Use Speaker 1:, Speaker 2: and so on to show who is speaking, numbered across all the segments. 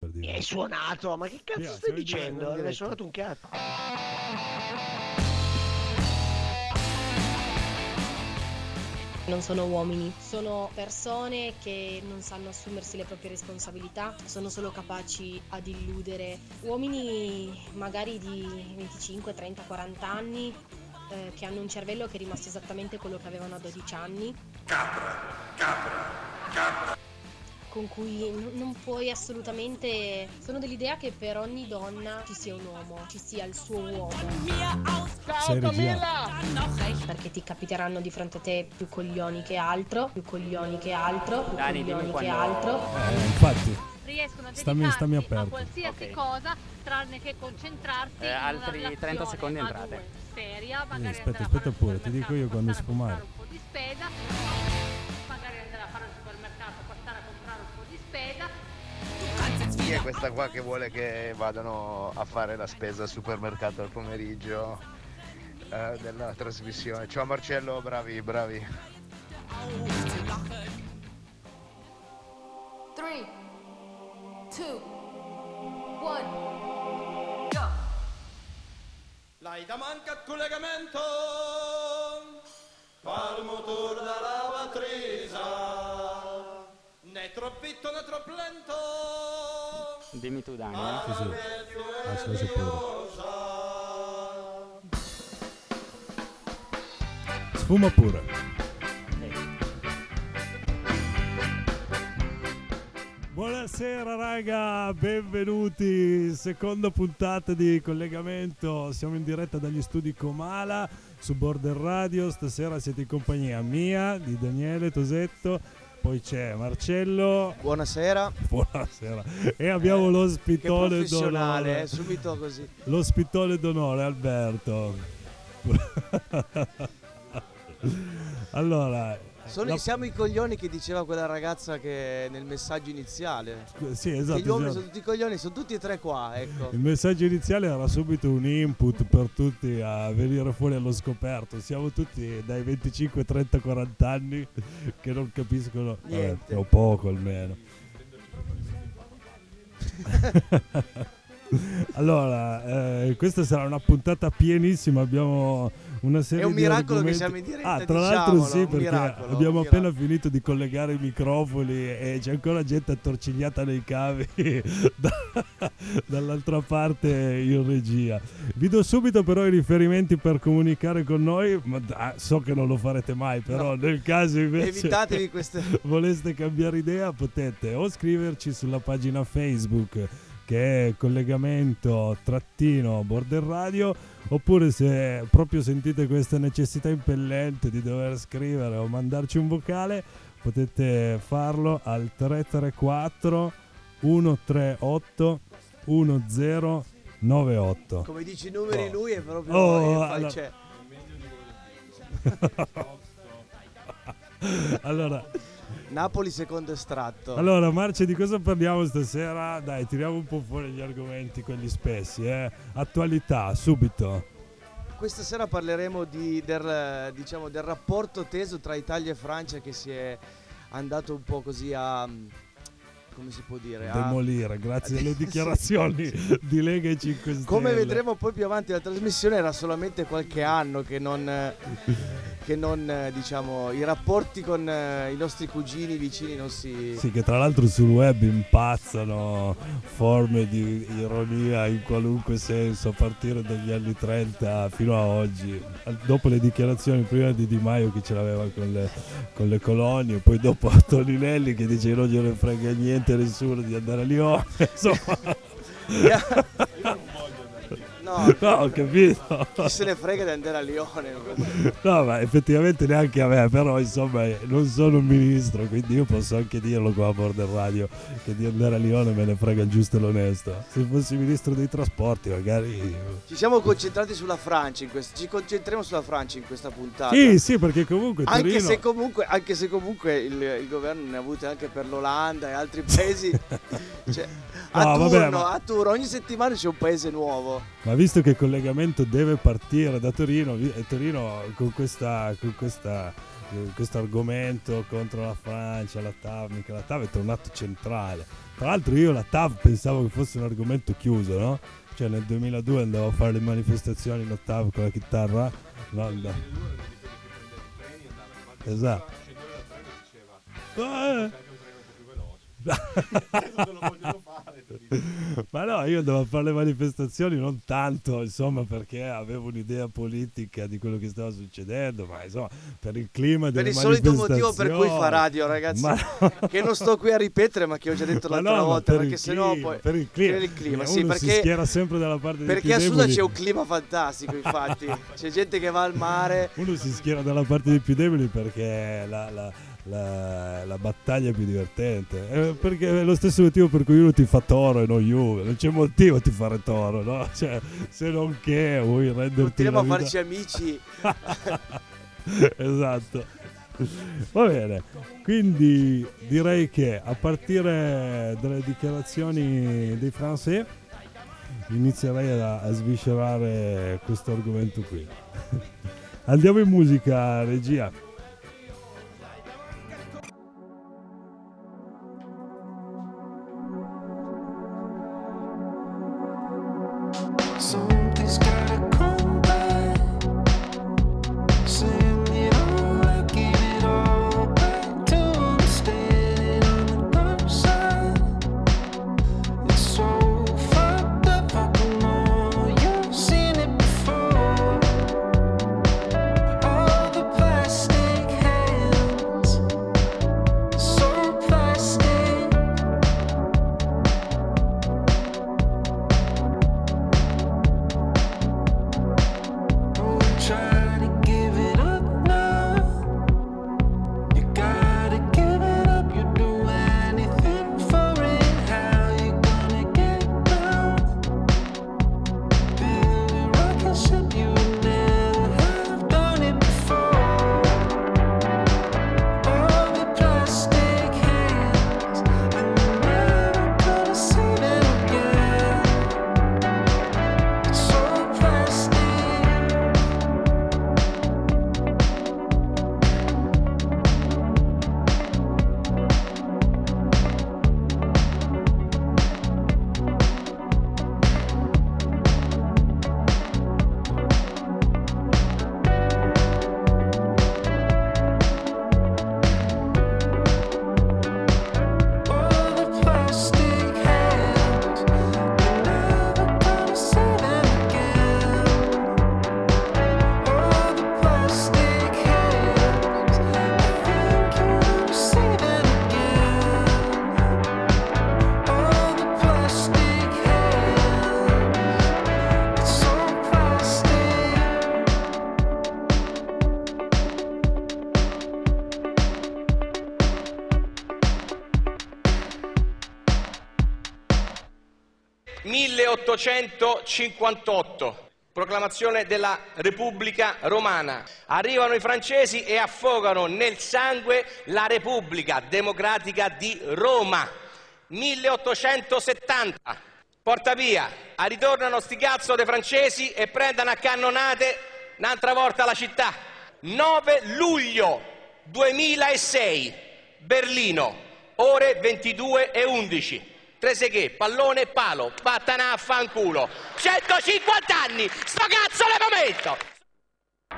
Speaker 1: per
Speaker 2: Mi
Speaker 1: dire.
Speaker 2: hai suonato, ma che cazzo
Speaker 1: Via,
Speaker 2: stai dicendo? Non hai suonato un cazzo.
Speaker 3: Non sono uomini, sono persone che non sanno assumersi le proprie responsabilità, sono solo capaci ad illudere uomini magari di 25, 30, 40 anni eh, che hanno un cervello che è rimasto esattamente quello che avevano a 12 anni. Con cui n- non puoi assolutamente. Sono dell'idea che per ogni donna ci sia un uomo, ci sia il suo uomo.
Speaker 1: Sei regia.
Speaker 3: Perché ti capiteranno di fronte a te più coglioni che altro, più coglioni che altro, più
Speaker 4: Dani,
Speaker 3: coglioni che
Speaker 4: quando-
Speaker 3: altro.
Speaker 1: Eh, infatti,
Speaker 5: riescono a
Speaker 1: Stammi-
Speaker 5: dedicarsi
Speaker 1: stammi
Speaker 5: a
Speaker 1: aperto.
Speaker 5: qualsiasi
Speaker 4: Ok.
Speaker 5: cosa tranne che concentrarsi
Speaker 4: Eh,
Speaker 5: in una
Speaker 4: altri 30
Speaker 5: relazione
Speaker 4: secondi
Speaker 5: a
Speaker 4: entrate.
Speaker 5: seria, magari
Speaker 1: aspetta,
Speaker 5: andare a
Speaker 1: aspetta
Speaker 5: al
Speaker 1: pure, ti dico io quando
Speaker 5: a
Speaker 1: sfumare.
Speaker 5: un po' di spesa,
Speaker 6: Chi è questa qua che vuole che vadano a fare la spesa al supermercato al pomeriggio eh, della trasmissione? Ciao Marcello, bravi, bravi.
Speaker 7: Three, two, one.
Speaker 8: L'hai da manca il collegamento Pal motor da lavatrice Né troppo vitto né troppo lento
Speaker 4: Dimmi tu Dani. eh.
Speaker 1: sì, sì. Lascia, lascia pure. Sfuma pure. Buonasera raga, benvenuti, seconda puntata di collegamento, siamo in diretta dagli studi Comala su Border Radio, stasera siete in compagnia mia, di Daniele Tosetto, poi c'è Marcello,
Speaker 9: Buonasera.
Speaker 1: buonasera, e abbiamo
Speaker 9: Che
Speaker 1: l'ospitone d'onore,
Speaker 9: eh, subito così.
Speaker 1: l'ospitone d'onore Alberto. allora,
Speaker 9: Sono-
Speaker 1: la-
Speaker 9: Siamo i coglioni che diceva quella ragazza che nel messaggio iniziale.
Speaker 1: sì, esatto,
Speaker 9: che gli uomini
Speaker 1: esatto.
Speaker 9: sono tutti coglioni, sono tutti e tre qua, ecco.
Speaker 1: Il messaggio iniziale era subito un input per tutti a venire fuori allo scoperto. Siamo tutti dai 25, 30, 40 anni che non capiscono
Speaker 9: Niente.
Speaker 1: o poco almeno. allora, eh, questa sarà una puntata pienissima. Abbiamo una serie
Speaker 9: È un miracolo che siamo in diretta,
Speaker 1: Ah, tra l'altro, sì, perché
Speaker 9: miracolo,
Speaker 1: abbiamo appena finito di collegare i microfoni e c'è ancora gente attorcigliata nei cavi da- dall'altra parte in regia. Vi do subito però i riferimenti per comunicare con noi, ma ah, so che non lo farete mai, però
Speaker 9: No.
Speaker 1: nel caso invece
Speaker 9: Evitatevi queste.
Speaker 1: voleste cambiare idea potete o scriverci sulla pagina Facebook che è collegamento trattino border radio oppure se proprio sentite questa necessità impellente di dover scrivere o mandarci un vocale potete farlo al 334 138 1098
Speaker 9: Come dici i numeri
Speaker 1: Oh.
Speaker 9: lui è proprio...
Speaker 1: Oh, allora-
Speaker 9: cioè,
Speaker 1: allora
Speaker 9: Napoli secondo estratto.
Speaker 1: Allora, Marce, di cosa parliamo stasera? Dai, tiriamo un po' fuori gli argomenti, quelli spessi, eh. Attualità, subito.
Speaker 9: Questa sera parleremo di- del, diciamo, del rapporto teso tra Italia e Francia che si è andato un po' così a... come si può dire? A,
Speaker 1: Demolire, grazie alle
Speaker 9: Sì.
Speaker 1: dichiarazioni di Lega e 5 Stelle.
Speaker 9: Come vedremo poi più avanti la trasmissione era solamente qualche anno che non, che non eh, diciamo, i rapporti con eh, i nostri cugini vicini non si...
Speaker 1: Sì, che tra l'altro sul web impazzano forme di ironia in qualunque senso a partire dagli anni 30 fino a oggi. Dopo le dichiarazioni prima di Di Maio che ce l'aveva con le, con le colonie, poi dopo Toninelli che dice non gliene frega niente a nessuno di andare a Lione. Insomma,
Speaker 9: No,
Speaker 1: no, ho capito.
Speaker 9: chi se ne frega di andare a Lione.
Speaker 1: No, ma effettivamente neanche a me, però insomma non sono un ministro, quindi io posso anche dirlo qua a Border Radio, che di andare a Lione me ne frega il giusto e l'onesto. Se fossi ministro dei trasporti magari...
Speaker 9: Ci siamo concentrati sulla Francia, in quest- ci concentriamo sulla Francia in questa puntata.
Speaker 1: Sì, sì, perché comunque
Speaker 9: Anche
Speaker 1: Torino...
Speaker 9: se comunque, anche se comunque il, il governo ne ha avute anche per l'Olanda e altri paesi. cioè, a,
Speaker 1: No,
Speaker 9: turno,
Speaker 1: vabbè, ma-
Speaker 9: a turno, ogni settimana c'è un paese nuovo.
Speaker 1: Ma visto che il collegamento deve partire da Torino, e Torino con questa, con questa eh, questo argomento contro la Francia, la TAV, mica la TAV è tornato centrale. Tra l'altro io la TAV pensavo che fosse un argomento chiuso, no? Cioè nel 2002 andavo a fare le manifestazioni in TAV con la chitarra. No, no. Esatto. Eh. Ma no, io andavo a fare le manifestazioni non tanto, insomma, perché avevo un'idea politica di quello che stava succedendo, ma insomma, per il clima
Speaker 9: Per
Speaker 1: delle
Speaker 9: il solito motivo per cui fa radio, ragazzi.
Speaker 1: Ma
Speaker 9: Che non sto qui a ripetere, ma che ho già detto
Speaker 1: Ma
Speaker 9: l'altra
Speaker 1: no,
Speaker 9: volta.
Speaker 1: per
Speaker 9: Perché sennò
Speaker 1: clima,
Speaker 9: poi.
Speaker 1: per il clima.
Speaker 9: Per il clima,
Speaker 1: Eh,
Speaker 9: sì,
Speaker 1: uno si
Speaker 9: perché.
Speaker 1: schiera sempre dalla parte dei
Speaker 9: Perché
Speaker 1: più
Speaker 9: a Susa
Speaker 1: deboli.
Speaker 9: c'è un clima fantastico, infatti. C'è gente che va al mare.
Speaker 1: Uno si schiera dalla parte dei più deboli perché la, la- la- la battaglia più divertente. Eh, perché è lo stesso motivo per cui uno ti fa toro e non Juve. Non c'è motivo di fare toro, no? Cioè, se non che vuoi renderti
Speaker 9: Continuiamo a
Speaker 1: vita...
Speaker 9: farci amici.
Speaker 1: esatto. Va bene, quindi direi che a partire dalle dichiarazioni dei francesi inizierei a, a sviscerare questo argomento qui. Andiamo in musica, regia.
Speaker 10: 1858, proclamazione della Repubblica Romana. Arrivano i francesi e affogano nel sangue la Repubblica Democratica di Roma. 1870, porta via, ritornano sti cazzo dei francesi e prendono a cannonate un'altra volta la città. 9 luglio 2006, Berlino, ore 22 e 11. Treseghe, pallone, palo, vattene a fanculo. 150 anni, sto cazzo di momento!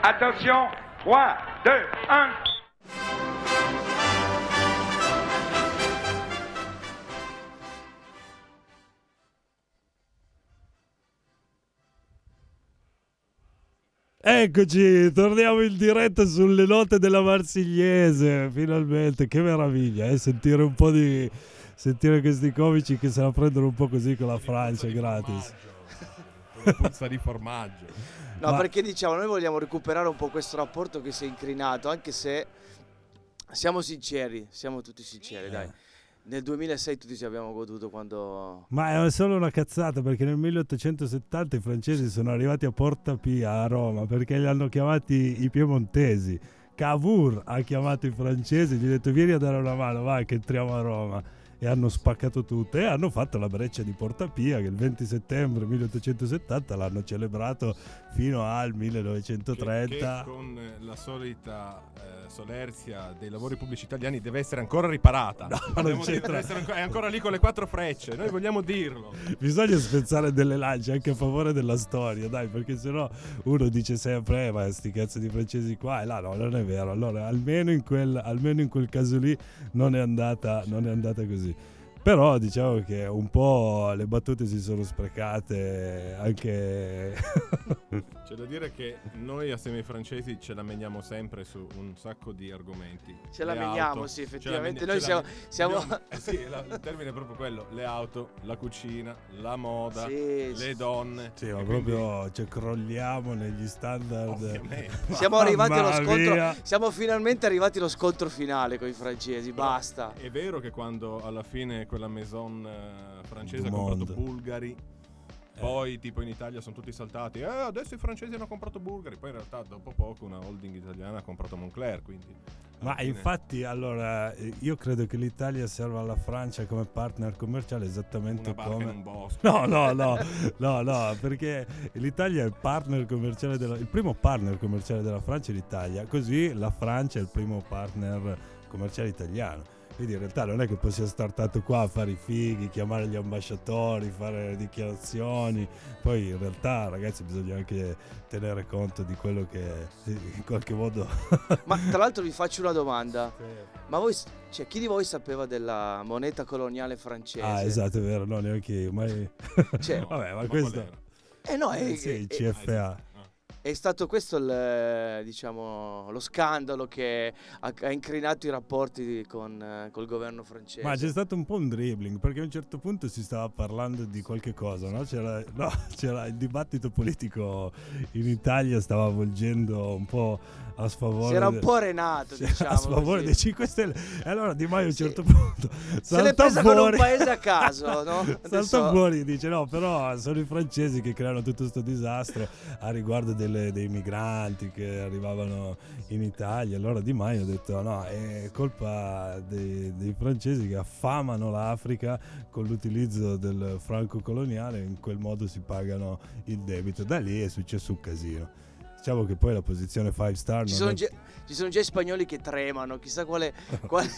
Speaker 11: Attention, 3, 2, 1.
Speaker 1: Eccoci, torniamo in diretta sulle note della Marsigliese, finalmente, che meraviglia, eh? sentire un po' di... sentire questi comici che se la prendono un po' così con la Francia, gratis.
Speaker 12: Puzza di formaggio.
Speaker 9: No,
Speaker 1: Ma-
Speaker 9: perché diciamo, noi vogliamo recuperare un po' questo rapporto che si è incrinato, anche se siamo sinceri, siamo tutti sinceri, dai. Nel 2006 tutti ci abbiamo goduto quando...
Speaker 1: Ma è solo una cazzata perché nel 1870 i francesi sono arrivati a Porta Pia a Roma perché li hanno chiamati i piemontesi. Cavour ha chiamato i francesi, gli ha detto vieni a dare una mano, vai che entriamo a Roma. E hanno spaccato tutto e hanno fatto la breccia di Porta Pia che il 20 settembre 1870 l'hanno celebrato fino al 1930.
Speaker 12: Che con eh, la solita eh, solerzia dei lavori pubblici italiani deve essere ancora riparata.
Speaker 1: ma non c'entra.
Speaker 12: ancora- è ancora lì con le quattro frecce, noi vogliamo dirlo.
Speaker 1: Bisogna spezzare delle lance anche a favore della storia, dai, perché sennò uno dice sempre, eh, ma sti cazzo di francesi qua e là, no, non è vero. Allora, almeno in quel, almeno in quel caso lì non è andata, non è andata così. Però diciamo che un po' le battute si sono sprecate anche...
Speaker 12: C'è da dire che noi assieme ai francesi ce la meniamo sempre su un sacco di argomenti.
Speaker 9: Ce la
Speaker 12: Le
Speaker 9: meniamo,
Speaker 12: auto,
Speaker 9: sì, effettivamente.
Speaker 12: meni-
Speaker 9: Noi siamo- siamo-
Speaker 12: eh sì, la- il termine è proprio quello: le auto, la cucina, la moda,
Speaker 9: Sì,
Speaker 12: le donne.
Speaker 1: Sì, ma
Speaker 12: E quindi-
Speaker 1: proprio cioè, crolliamo negli standard.
Speaker 12: Ovviamente.
Speaker 9: Siamo arrivati allo scontro.
Speaker 1: mia.
Speaker 9: Siamo finalmente arrivati allo scontro finale con i francesi.
Speaker 12: Però
Speaker 9: Basta.
Speaker 12: È vero che quando alla fine quella maison eh, francese
Speaker 1: Du
Speaker 12: ha comprato. Bulgari, poi tipo in Italia sono tutti saltati. Eh, adesso i francesi hanno comprato Bulgari. Poi in realtà dopo poco una holding italiana ha comprato Moncler. Quindi
Speaker 1: Ma
Speaker 12: fine-
Speaker 1: infatti, allora, eh, io credo che l'Italia serva alla Francia come partner commerciale esattamente
Speaker 12: una
Speaker 1: come...
Speaker 12: in un bosco.
Speaker 1: No, no, no, no, no, perché l'Italia è il partner commerciale della, il primo partner commerciale della Francia è l'Italia, così la Francia è il primo partner commerciale italiano. Quindi in realtà non è che possiamo stare tanto qua a fare i fighi, chiamare gli ambasciatori, fare le dichiarazioni. Poi in realtà, ragazzi, bisogna anche tenere conto di quello che in qualche modo.
Speaker 9: Ma tra l'altro vi faccio una domanda. Ma voi, cioè, chi di voi sapeva della moneta coloniale francese?
Speaker 1: Ah, esatto, è vero, no, neanche io. Ma
Speaker 9: Cioè-
Speaker 1: Vabbè, ma
Speaker 12: Ma
Speaker 1: questo.
Speaker 9: Eh no, è,
Speaker 1: Eh, sì, il
Speaker 9: è-
Speaker 1: CFA.
Speaker 9: è stato questo il, diciamo, lo scandalo che ha, ha incrinato i rapporti con col governo francese.
Speaker 1: Ma c'è stato un po' un dribbling perché a un certo punto si stava parlando di qualche cosa, no? C'era, no, c'era il dibattito politico in Italia stava avvolgendo un po' a sfavore.
Speaker 9: Si era un po' renato,
Speaker 1: Sì,
Speaker 9: diciamo.
Speaker 1: a sfavore
Speaker 9: così.
Speaker 1: dei 5 Stelle. E allora Di Maio a un
Speaker 9: Sì.
Speaker 1: certo punto
Speaker 9: Se l'è presa con un
Speaker 1: fuori.
Speaker 9: paese a caso, no?
Speaker 1: Salta fuori e dice no, però sono i francesi che creano tutto questo disastro a riguardo delle- dei migranti che arrivavano in Italia. Allora Di Maio ha detto no, è colpa dei, dei francesi che affamano l'Africa con l'utilizzo del franco coloniale, in quel modo si pagano il debito. Da lì è successo un casino. Diciamo che poi la posizione 5 star
Speaker 9: Ci sono,
Speaker 1: è-
Speaker 9: già, ci sono già spagnoli che tremano, chissà quale, quale,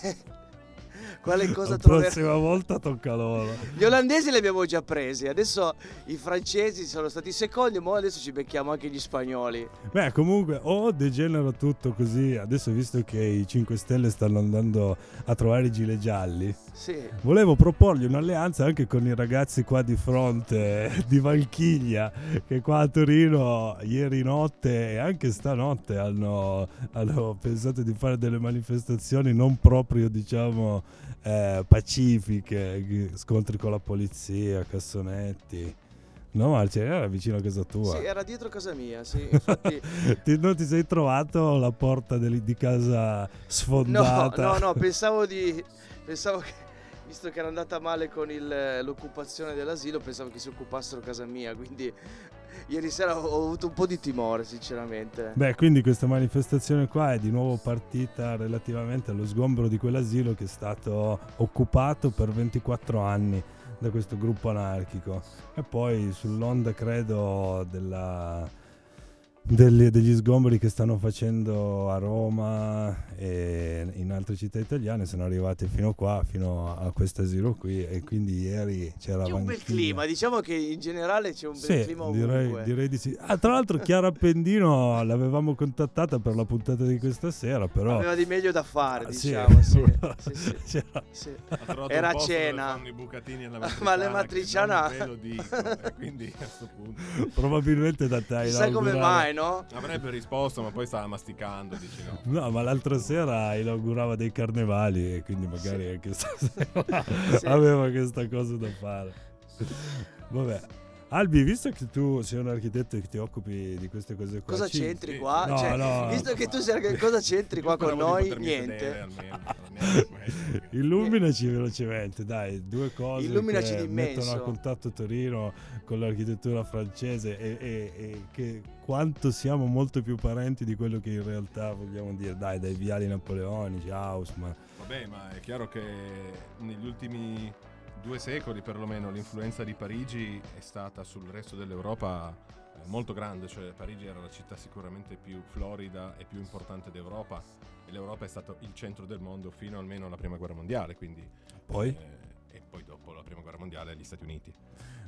Speaker 9: quale cosa
Speaker 1: la
Speaker 9: troveranno.
Speaker 1: prossima volta tocca loro.
Speaker 9: Gli olandesi li abbiamo già presi, adesso i francesi sono stati secondi, ma adesso ci becchiamo anche gli spagnoli.
Speaker 1: Beh, comunque, o degenera tutto così. Adesso, visto che i 5 Stelle stanno andando a trovare i gilet gialli,
Speaker 9: Sì.
Speaker 1: volevo proporgli un'alleanza anche con i ragazzi qua di fronte di Valchiglia, che qua a Torino ieri notte e anche stanotte hanno, hanno pensato di fare delle manifestazioni non proprio, diciamo, eh, pacifiche, scontri con la polizia, cassonetti. No, Marcia, era vicino a casa tua.
Speaker 9: Sì, era dietro casa mia, sì. Infatti,
Speaker 1: Ti- non ti sei trovato la porta del- di casa
Speaker 9: no,
Speaker 1: sfondata?
Speaker 9: no, no, pensavo di. Pensavo che. Visto che era andata male con il- l'occupazione dell'asilo, pensavo che si occupassero casa mia. Quindi ieri sera ho, avuto un po' di timore, sinceramente.
Speaker 1: Beh, quindi questa manifestazione qua è di nuovo partita relativamente allo sgombero di quell'asilo che è stato occupato per 24 anni da questo gruppo anarchico. E poi sull'onda, credo, della- delle- degli sgomberi che stanno facendo a Roma e in altre città italiane sono arrivati fino qua, fino a questo asilo qui e quindi ieri c'era
Speaker 9: C'è un bel clima, diciamo che in generale c'è un bel
Speaker 1: Sì,
Speaker 9: clima
Speaker 1: direi,
Speaker 9: ovunque.
Speaker 1: direi di sì. Ah, tra l'altro Chiara Appendino l'avevamo contattata per la puntata di questa sera, però...
Speaker 9: Aveva di meglio da fare,
Speaker 1: Ah,
Speaker 9: diciamo. Sì, sì, sì,
Speaker 1: C'era-
Speaker 9: Era a cena.
Speaker 12: fanno i bucatini alla
Speaker 9: Ma le
Speaker 12: matriciana, ve lo dico, e quindi a questo punto
Speaker 1: Probabilmente da te a
Speaker 9: Chissà come mai, no?
Speaker 12: avrebbe risposto, ma poi stava masticando, dici no.
Speaker 1: No, ma l'altra sera inaugurava dei carnevali e quindi magari anche stasera
Speaker 9: Sì.
Speaker 1: aveva questa cosa da fare. Vabbè. Albi, visto che tu sei un architetto e che ti occupi di queste cose qua,
Speaker 9: Cosa c'entri qua?
Speaker 1: No,
Speaker 9: Cioè,
Speaker 1: no.
Speaker 9: Visto che tu sei cosa c'entri qua con noi? Niente.
Speaker 12: almeno, almeno.
Speaker 1: Illuminaci velocemente, dai, due cose
Speaker 9: Illuminaci
Speaker 1: che
Speaker 9: d'immenso.
Speaker 1: mettono a contatto Torino con l'architettura francese e, e- e che quanto siamo molto più parenti di quello che in realtà vogliamo dire, dai, dai viali napoleonici, Haussmann.
Speaker 12: Vabbè, ma è chiaro che negli ultimi due secoli perlomeno l'influenza di Parigi è stata sul resto dell'Europa eh, molto grande, cioè Parigi era la città sicuramente più florida e più importante d'Europa e l'Europa è stato il centro del mondo fino almeno alla prima guerra mondiale, quindi
Speaker 1: Poi?
Speaker 12: eh, e poi dopo la prima guerra mondiale gli Stati Uniti.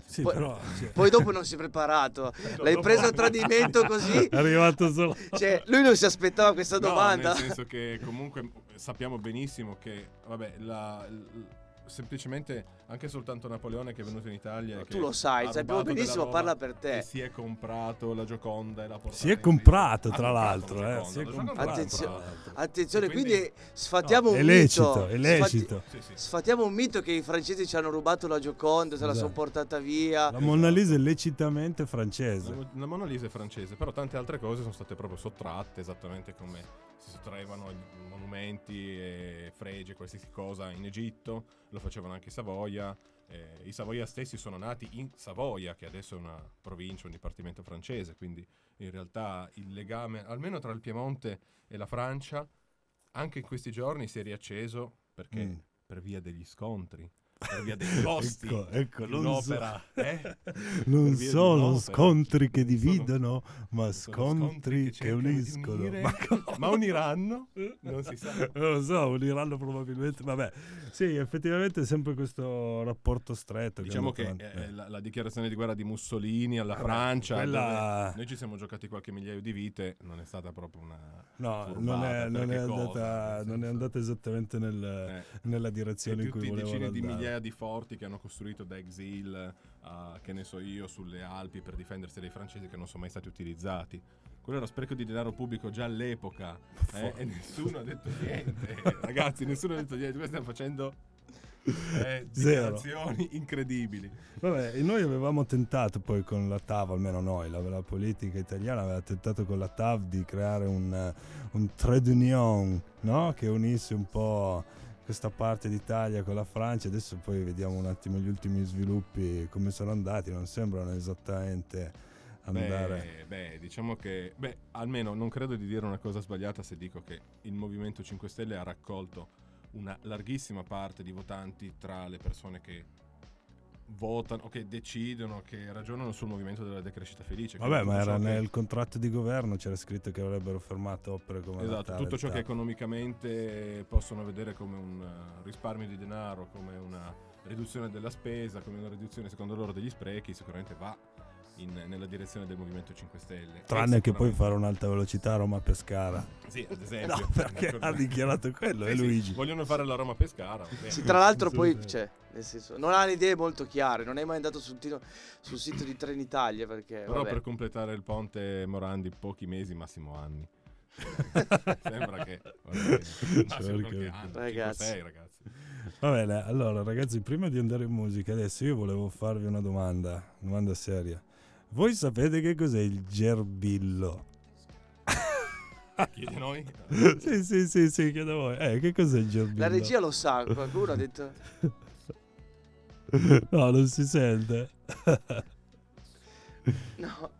Speaker 1: Sì,
Speaker 9: Poi,
Speaker 1: però, cioè,
Speaker 9: poi dopo non si è preparato. L'hai preso a tradimento così.
Speaker 1: è arrivato solo...
Speaker 9: Cioè, lui non si aspettava questa
Speaker 12: No,
Speaker 9: domanda.
Speaker 12: nel senso che comunque sappiamo benissimo che, vabbè, la- l- semplicemente anche soltanto Napoleone che è venuto in Italia.
Speaker 9: Tu lo sai, sappiamo benissimo, parla per te.
Speaker 12: Si è comprato la Gioconda e l'ha portata
Speaker 1: Si è comprato, tra l'altro,
Speaker 12: la
Speaker 1: eh, si è
Speaker 12: Gioconda, la
Speaker 1: comprato.
Speaker 9: Attenzio-. Attenzione,
Speaker 12: Quindi-
Speaker 9: quindi sfatiamo
Speaker 1: No,
Speaker 9: un
Speaker 1: è lecito,
Speaker 9: mito.
Speaker 1: è lecito.
Speaker 12: Sì, sì.
Speaker 9: Sfatiamo un mito che i francesi ci hanno rubato la Gioconda, se la
Speaker 1: Esatto.
Speaker 9: sono portata via.
Speaker 1: La Mona Lisa è lecitamente francese.
Speaker 12: La, la Mona Lisa è francese, però tante altre cose sono state proprio sottratte, esattamente come si sottraevano i monumenti e fregi e qualsiasi cosa in Egitto, lo facevano anche i Savoia. eh, I Savoia stessi sono nati in Savoia, che adesso è una provincia, un dipartimento francese, quindi in realtà il legame, almeno tra il Piemonte e la Francia, anche in questi giorni si è riacceso perché
Speaker 1: Mm.
Speaker 12: per via degli scontri, per via dei costi
Speaker 1: Ecco, ecco, non so-
Speaker 12: eh?
Speaker 1: Non sono scontri che
Speaker 12: sono-
Speaker 1: dividono, ma
Speaker 12: sono
Speaker 1: scontri che,
Speaker 12: di
Speaker 1: uniscono.
Speaker 12: unire,
Speaker 1: Ma
Speaker 12: ma uniranno? Non si sa.
Speaker 1: Non lo so, uniranno probabilmente. Vabbè, sì, effettivamente è sempre questo rapporto stretto.
Speaker 12: Diciamo che
Speaker 1: andiamo avanti.
Speaker 12: eh, la, la dichiarazione di guerra di Mussolini alla
Speaker 1: Vabbè,
Speaker 12: Francia,
Speaker 1: quella-
Speaker 12: noi ci siamo giocati qualche migliaio di vite, non è stata proprio una
Speaker 1: No, non è, non è andata, non è andata esattamente nel-
Speaker 12: Eh.
Speaker 1: nella direzione in cui volevano andare.
Speaker 12: Migliaia di forti che hanno costruito da exil, a, che ne so io, sulle Alpi per difendersi dai francesi che non sono mai stati utilizzati. Quello era spreco di denaro pubblico già all'epoca eh, e nessuno ha detto niente. Ragazzi, nessuno ha detto niente. Qua stiamo facendo eh, dichiarazioni incredibili.
Speaker 1: Vabbè, e noi avevamo tentato poi con la TAV, almeno noi, la, la politica italiana aveva tentato con la TAV di creare un, un trade union, no? Che unisse un po' questa parte d'Italia con la Francia. Adesso poi vediamo un attimo gli ultimi sviluppi, come sono andati, non sembrano esattamente andare...
Speaker 12: Beh, beh, diciamo che, beh, almeno non credo di dire una cosa sbagliata se dico che il Movimento 5 Stelle ha raccolto una larghissima parte di votanti tra le persone che votano, che decidono, che ragionano sul movimento della decrescita felice.
Speaker 1: Vabbè, ma era
Speaker 12: ciò che-
Speaker 1: nel contratto di governo, c'era scritto che avrebbero fermato opere come
Speaker 12: Esatto,
Speaker 1: TAV,
Speaker 12: tutto ciò che economicamente possono vedere come un eh, risparmio di denaro, come una riduzione della spesa, come una riduzione secondo loro degli sprechi, sicuramente va in- nella direzione del Movimento 5 Stelle.
Speaker 1: Tranne che poi fare un'alta velocità a Roma-Pescara.
Speaker 12: Sì, ad esempio.
Speaker 1: No, perché
Speaker 12: Ecco,
Speaker 1: ha dichiarato quello,
Speaker 12: sì,
Speaker 1: è
Speaker 12: sì,
Speaker 1: Luigi.
Speaker 12: Vogliono fare la Roma-Pescara.
Speaker 9: Sì, tra l'altro poi, cioè, nel senso, non ha le idee molto chiare, non è mai andato sul, tiro- sul sito di Trenitalia perché...
Speaker 12: Però
Speaker 9: vabbè.
Speaker 12: per completare il ponte Morandi pochi mesi, massimo anni. Sembra che... va bene. Massimo
Speaker 1: di-
Speaker 12: anno,
Speaker 9: Ragazzi.
Speaker 12: 5-6, ragazzi.
Speaker 1: Va bene, allora ragazzi, prima di andare in musica, adesso io volevo farvi una domanda, domanda seria. Voi sapete che cos'è il gerbillo?
Speaker 12: Chiedi a noi?
Speaker 1: sì, sì, sì, sì, chiedo a voi. Eh, che cos'è il gerbillo?
Speaker 9: La regia lo sa, qualcuno ha detto...
Speaker 1: no, non si sente.
Speaker 9: No,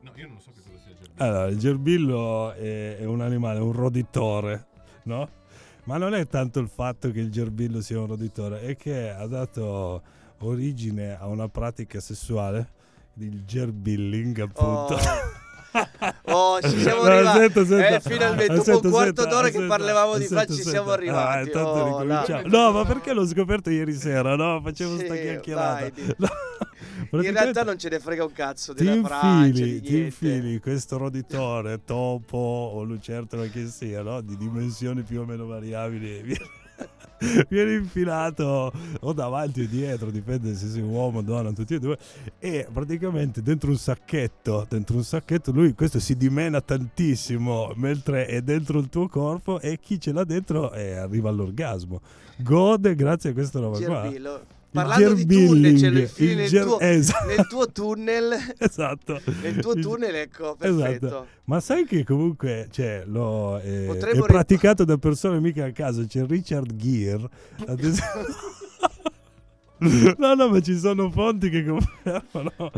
Speaker 12: No, io non so che cosa sia il gerbillo.
Speaker 1: Allora, il gerbillo è, è un animale, un roditore, no? Ma non è tanto il fatto che il gerbillo sia un roditore, è che ha dato origine a una pratica sessuale, il gerbilling appunto.
Speaker 9: Oh, ci siamo
Speaker 1: No,
Speaker 9: arrivati.
Speaker 1: aspetta, aspetta.
Speaker 9: Eh, finalmente, dopo
Speaker 1: Aspetta,
Speaker 9: un quarto
Speaker 1: aspetta,
Speaker 9: d'ora che parlavamo di
Speaker 1: aspetta,
Speaker 9: facci, ci siamo.
Speaker 1: Ah,
Speaker 9: arrivati.
Speaker 1: intanto
Speaker 9: Oh.
Speaker 1: No, ma perché l'ho scoperto ieri sera, no? Facevo sta
Speaker 9: Sì,
Speaker 1: chiacchierata.
Speaker 9: dai,
Speaker 1: No,
Speaker 9: In realtà non ce ne frega un cazzo
Speaker 1: ti
Speaker 9: della Francia,
Speaker 1: infili, ti infili questo roditore, topo o lucertola che sia, no? Di dimensioni più o meno variabili. Viene, infilato o davanti o dietro, dipende se sei uomo o donna, tutti e due. E praticamente dentro un sacchetto, dentro un sacchetto, lui questo si dimena tantissimo mentre è dentro il tuo corpo e chi ce l'ha dentro eh, arriva all'orgasmo. Gode grazie a questa roba qua.
Speaker 9: Parlando di tunnel, cioè
Speaker 1: il
Speaker 9: nel,
Speaker 1: ger-
Speaker 9: tuo,
Speaker 1: esatto.
Speaker 9: nel tuo tunnel.
Speaker 1: Esatto.
Speaker 9: Nel tuo tunnel, ecco, perfetto.
Speaker 1: Esatto. Ma sai che comunque cioè, l'ho, eh, è
Speaker 9: Potremmo ri-
Speaker 1: praticato da persone mica a caso. C'è Richard Gere. ad esempio- No, no, ma ci sono fonti che confermano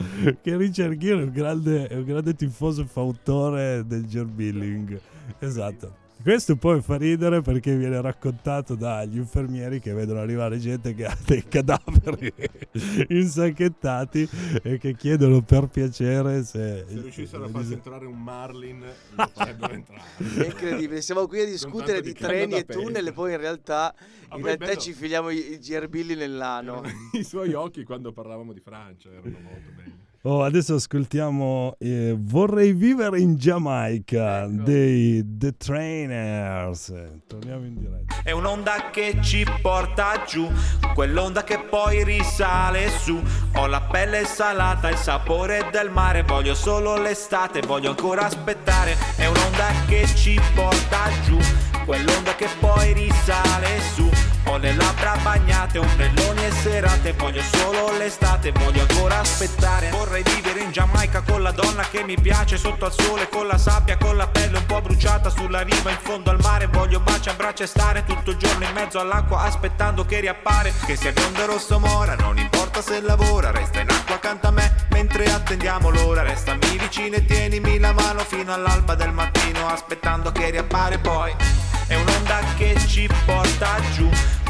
Speaker 1: che Richard Gere è un grande, è un grande tifoso e fautore del gerbilling. Esatto. Questo poi fa ridere perché viene raccontato dagli infermieri che vedono arrivare gente che ha dei cadaveri insacchettati e che chiedono per piacere se...
Speaker 12: Se riuscissero a farsi entrare un Marlin, lo farebbero entrare.
Speaker 9: È incredibile, siamo qui a discutere di
Speaker 12: di
Speaker 9: treni e tunnel e poi in realtà,
Speaker 12: Ah,
Speaker 9: in realtà ci filiamo i, i gerbilli nell'ano.
Speaker 12: I suoi occhi quando parlavamo di Francia erano molto belli.
Speaker 1: Oh, adesso ascoltiamo eh, Vorrei vivere in Giamaica
Speaker 9: Ecco.
Speaker 1: dei The Trainers. Torniamo in diretta.
Speaker 13: È un'onda che ci porta giù, quell'onda che poi risale su. Ho la pelle salata, il sapore del mare, voglio solo l'estate, voglio ancora aspettare. È un'onda che ci porta giù, quell'onda che poi risale su. Ho le labbra bagnate, ombrelloni e serate, voglio solo l'estate, voglio ancora aspettare. Vorrei vivere in Giamaica con la donna che mi piace, sotto al sole, con la sabbia, con la pelle un po' bruciata sulla riva in fondo al mare. Voglio baci, abbraccia e stare tutto il giorno in mezzo all'acqua aspettando che riappare. Che sia biondo o rosso mora, non importa se lavora, resta in acqua accanto a me mentre attendiamo l'ora. Restami vicino e tienimi la mano fino all'alba del mattino aspettando che riappare poi. È un'onda che ci porta giù,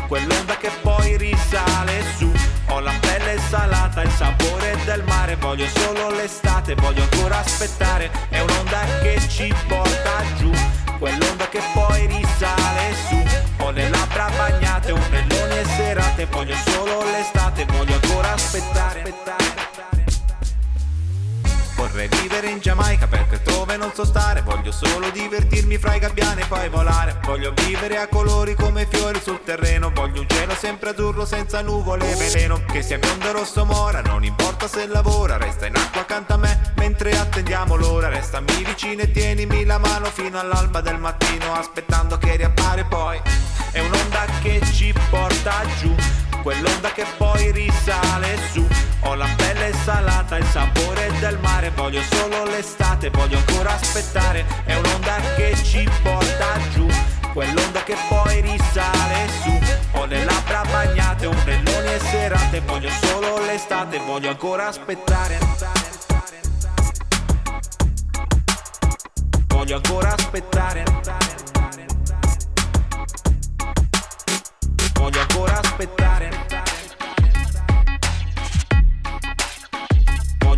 Speaker 13: quell'onda che poi risale su. Ho la pelle salata, il sapore del mare, voglio solo l'estate, voglio ancora aspettare. È un'onda che ci porta giù, quell'onda che poi risale su. Ho le labbra bagnate, ombrelloni e serate, voglio solo l'estate, voglio ancora aspettare. Vorrei vivere in Giamaica perché dove non so stare. Voglio solo divertirmi fra i gabbiani e poi volare. Voglio vivere a colori come fiori sul terreno. Voglio un cielo sempre azzurro senza nuvole e veleno. Che sia biondo rosso mora, non importa se lavora. Resta in acqua accanto a me mentre attendiamo l'ora. Restami vicino e tienimi la mano fino all'alba del mattino Aspettando che riappare poi. È un'onda che ci porta giù Quell'onda che poi risale su Ho la pelle salata, il sapore del mare Voglio solo l'estate, voglio ancora aspettare. È un'onda che ci porta giù Quell'onda che poi risale su. Ho le labbra bagnate, ombrelloni e serate Voglio solo l'estate, voglio ancora aspettare. Voglio ancora aspettare. Voglio ancora aspettare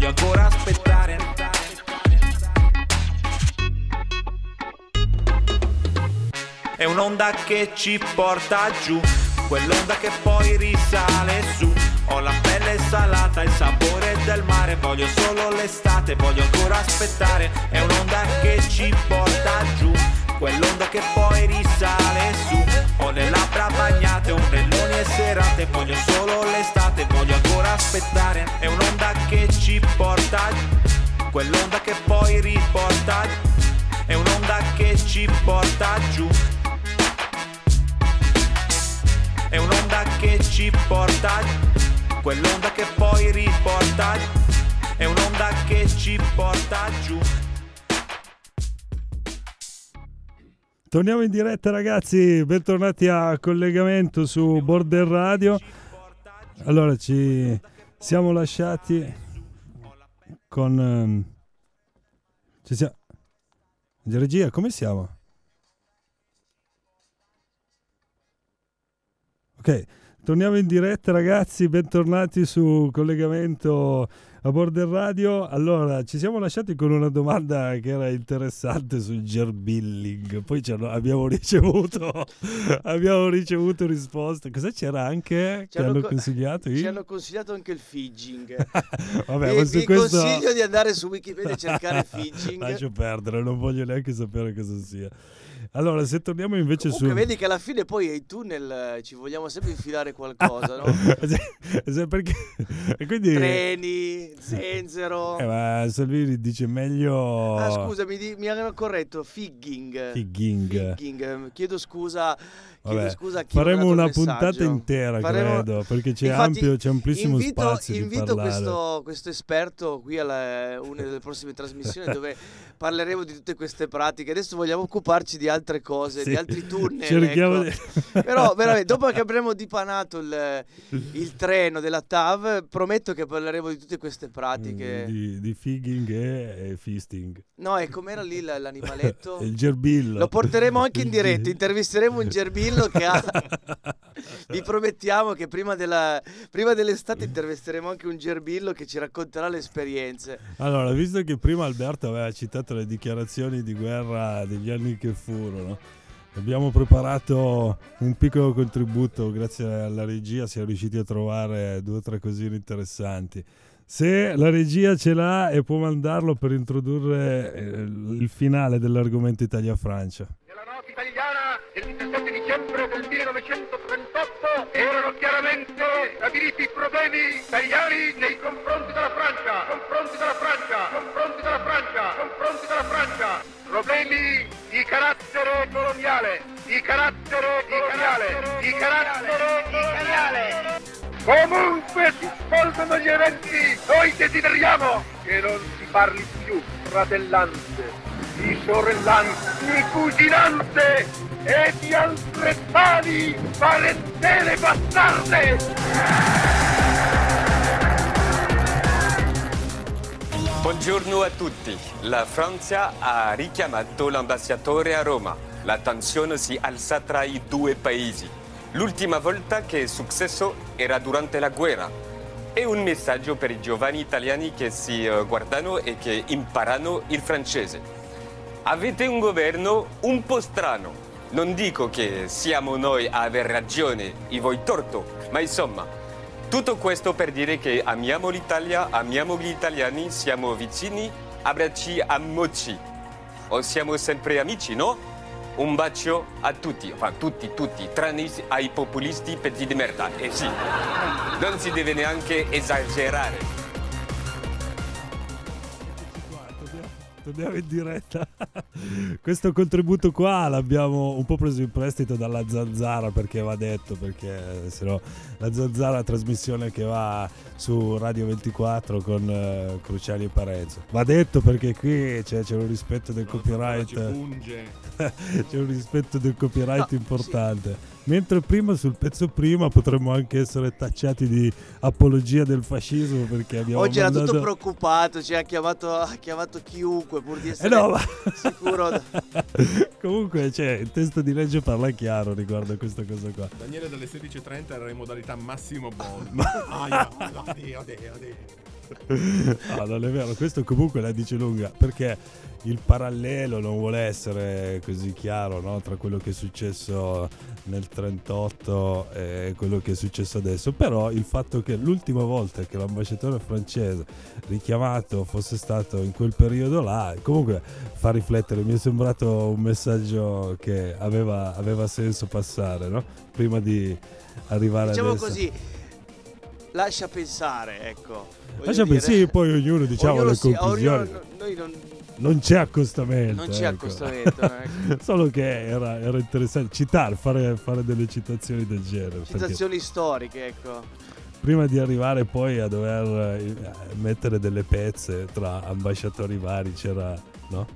Speaker 13: Voglio ancora aspettare. È un'onda che ci porta giù Quell'onda che poi risale su. Ho la pelle salata, il sapore del mare Voglio solo l'estate, voglio ancora aspettare. È un'onda che ci porta giù Quell'onda che poi risale su. Ho le labbra bagnate, ombrelloni e serate Voglio solo l'estate, aspettare È un'onda che ci porta Quell'onda che poi riporta È un'onda che ci porta giù. È un'onda che ci porta Quell'onda che poi riporta È un'onda che ci porta giù.
Speaker 1: Torniamo in diretta ragazzi, bentornati a collegamento su Border Radio. Allora ci siamo lasciati con... ehm, ci siamo... Regia, come siamo? Ok, torniamo in diretta ragazzi, bentornati su collegamento a Border Radio. Allora, ci siamo lasciati con una domanda che era interessante sul gerbilling. Poi hanno- abbiamo ricevuto abbiamo ricevuto risposte. Cosa c'era anche
Speaker 9: Ci
Speaker 1: che hanno
Speaker 9: co-
Speaker 1: consigliato?
Speaker 9: Ci hanno consigliato anche il figging.
Speaker 1: Vabbè, su
Speaker 9: vi
Speaker 1: questo
Speaker 9: consiglio di andare su Wikipedia a cercare figging.
Speaker 1: lascio perdere, non voglio neanche sapere cosa sia. Allora, se torniamo invece
Speaker 9: Comunque
Speaker 1: su
Speaker 9: vedi che alla fine poi ai tunnel eh, ci vogliamo sempre infilare qualcosa, no?
Speaker 1: Sì, perché e quindi
Speaker 9: Treni, zenzero.
Speaker 1: Eh, ma Salvini dice meglio...
Speaker 9: Ah, scusa, mi, di- mi hanno corretto. Figging.
Speaker 1: Figging.
Speaker 9: Figging. Chiedo scusa.
Speaker 1: Vabbè,
Speaker 9: scusa a
Speaker 1: faremo una puntata intera,
Speaker 9: Faremo-
Speaker 1: credo, perché c'è,
Speaker 9: Infatti,
Speaker 1: ampio, c'è amplissimo
Speaker 9: invito,
Speaker 1: spazio
Speaker 9: invito questo, questo esperto qui alla una delle prossime trasmissioni dove parleremo di tutte queste pratiche. Adesso vogliamo occuparci di altre cose,
Speaker 1: Sì,
Speaker 9: di altri tunnel.
Speaker 1: cerchiamo
Speaker 9: ecco.
Speaker 1: di-
Speaker 9: Però veramente, dopo che avremo dipanato il, il treno della TAV, prometto che parleremo di tutte queste pratiche.
Speaker 1: Mm, di, di figging e, e fisting.
Speaker 9: No, e com'era lì l'animaletto?
Speaker 1: Il gerbillo.
Speaker 9: Lo porteremo anche in diretta, intervisteremo un gerbillo che ha... Vi promettiamo che prima, della- prima dell'estate intervisteremo anche un gerbillo che ci racconterà le esperienze.
Speaker 1: Allora, visto che prima Alberto aveva citato le dichiarazioni di guerra degli anni che furono, abbiamo preparato un piccolo contributo, grazie alla regia siamo riusciti a trovare due o tre cosine interessanti. Se la regia ce l'ha e può mandarlo per introdurre eh, il finale dell'argomento Italia-Francia.
Speaker 11: italiana del 17 dicembre del 1938 erano chiaramente stabiliti i problemi italiani nei confronti della Francia, confronti della Francia, confronti della Francia, confronti della Francia, problemi di carattere coloniale, di carattere coloniale, di carattere coloniale. Comunque si svolgono gli eventi, noi desideriamo che non si parli più fratellanze, di sorellanze, di cuginanze e di altre tali parentele bastarde!
Speaker 14: Buongiorno a tutti. La Francia ha richiamato l'ambasciatore a Roma. La tensione si alza tra i due paesi. L'ultima volta che è successo era durante la guerra. È un messaggio per i giovani italiani che si eh, guardano e che imparano il francese. Avete un governo un po' strano. Non dico che siamo noi a aver ragione e voi torto, ma insomma, tutto questo per dire che amiamo l'Italia, amiamo gli italiani, siamo vicini, abbracci a moci. O siamo sempre amici, no? Un bacio a tutti, enfin tutti, tutti, tranne ai populisti petti di merda. E sì, non si deve neanche esagerare.
Speaker 1: Torniamo in diretta. Questo contributo qua l'abbiamo un po' preso in prestito dalla Zanzara perché va detto, perché se no la Zanzara trasmissione che va su Radio 24 con eh, Cruciali e Parenzo. Va detto perché qui c'è, c'è un rispetto del copyright.
Speaker 12: ci punge.
Speaker 1: c'è un rispetto del copyright importante. Mentre prima sul pezzo prima potremmo anche essere tacciati di apologia del fascismo perché abbiamo
Speaker 9: Oggi era
Speaker 1: mandato...
Speaker 9: tutto preoccupato, ci ha chiamato, ha chiamato chiunque pur di
Speaker 1: Eh
Speaker 9: essere
Speaker 1: no, ma...
Speaker 9: sicuro.
Speaker 1: Comunque, cioè, il testo di legge parla chiaro riguardo a questa cosa qua.
Speaker 12: Daniele dalle 16.30 era in modalità massimo bond.
Speaker 1: Ma-
Speaker 12: Aia, oddio, oddio, oddio.
Speaker 1: No, non è vero, questo comunque la dice lunga perché il parallelo non vuole essere così chiaro no? tra quello che è successo nel 38 e quello che è successo adesso. Però il fatto che l'ultima volta che l'ambasciatore francese richiamato fosse stato in quel periodo là, comunque fa riflettere. Mi è sembrato un messaggio che aveva, aveva senso passare no? prima di arrivare
Speaker 9: Diciamo
Speaker 1: adesso.
Speaker 9: così, lascia pensare, ecco.
Speaker 1: Lascia pensare, sì, poi ognuno diciamo
Speaker 9: Ognuno
Speaker 1: le
Speaker 9: si-
Speaker 1: conclusioni.
Speaker 9: ognuno- noi non,
Speaker 1: Non c'è accostamento.
Speaker 9: Non c'è
Speaker 1: ecco.
Speaker 9: accostamento, ecco.
Speaker 1: Solo che era, era interessante citare, fare, fare delle citazioni del genere.
Speaker 9: citazioni storiche, ecco.
Speaker 1: prima di arrivare poi a dover eh, mettere delle pezze tra ambasciatori vari, c'era, no?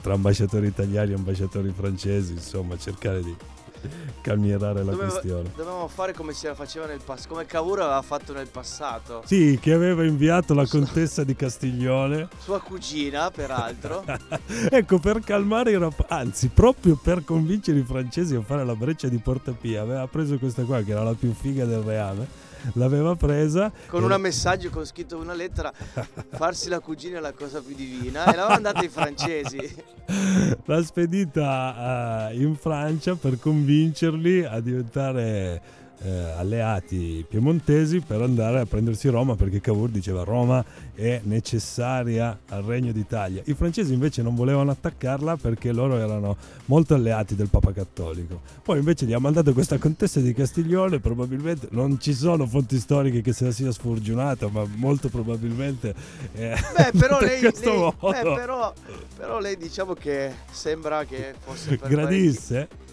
Speaker 1: Tra ambasciatori italiani e ambasciatori francesi, insomma, cercare di calmierare la
Speaker 9: Doveva-
Speaker 1: questione.
Speaker 9: Dovevamo fare come si faceva nel passato, come Cavour aveva fatto nel passato.
Speaker 1: Sì, che aveva inviato la contessa di Castiglione.
Speaker 9: Sua cugina, peraltro.
Speaker 1: ecco, per calmare i rapporti, anzi, proprio per convincere i francesi a fare la breccia di Porta Pia, aveva preso questa qua, che era la più figa del reame, l'aveva presa.
Speaker 9: con
Speaker 1: e-
Speaker 9: un messaggio con scritto una lettera farsi la cugina è la cosa più divina e l'aveva mandata ai francesi
Speaker 1: l'ha spedita eh, in Francia per convincerli a diventare eh, alleati piemontesi per andare a prendersi Roma perché Cavour diceva Roma è necessaria al Regno d'Italia. I francesi invece non volevano attaccarla perché loro erano molto alleati del Papa Cattolico. Poi invece gli ha mandato questa contessa di Castiglione, probabilmente non ci sono fonti storiche che se la sia sforgiunata, ma molto probabilmente eh,
Speaker 9: Beh, però lei,
Speaker 1: questo
Speaker 9: lei-
Speaker 1: modo.
Speaker 9: beh, però, però lei diciamo che sembra che fosse per
Speaker 1: gradisse.
Speaker 9: parecchi-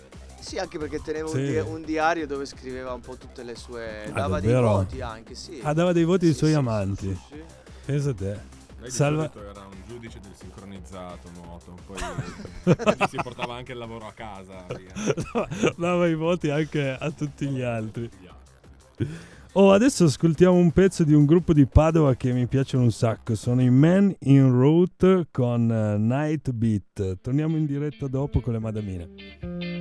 Speaker 9: Sì, anche perché teneva un,
Speaker 1: Sì.
Speaker 9: di- un diario dove scriveva un po' tutte le sue...
Speaker 1: Ah,
Speaker 9: dava dei
Speaker 1: davvero?
Speaker 9: voti anche, sì.
Speaker 1: Ah, dava dei voti ai
Speaker 9: Sì,
Speaker 1: suoi
Speaker 9: sì,
Speaker 1: amanti.
Speaker 9: sì, sì.
Speaker 1: Pensa a te.
Speaker 12: Lei
Speaker 1: Salva...
Speaker 12: era un giudice del sincronizzato nuoto, poi si portava anche il lavoro a casa.
Speaker 1: dava i voti anche a tutti gli altri. Oh, adesso ascoltiamo un pezzo di un gruppo di Padova che mi piacciono un sacco. Sono i Men in Route con eh, Night Beat. Torniamo in diretta dopo con le madamine.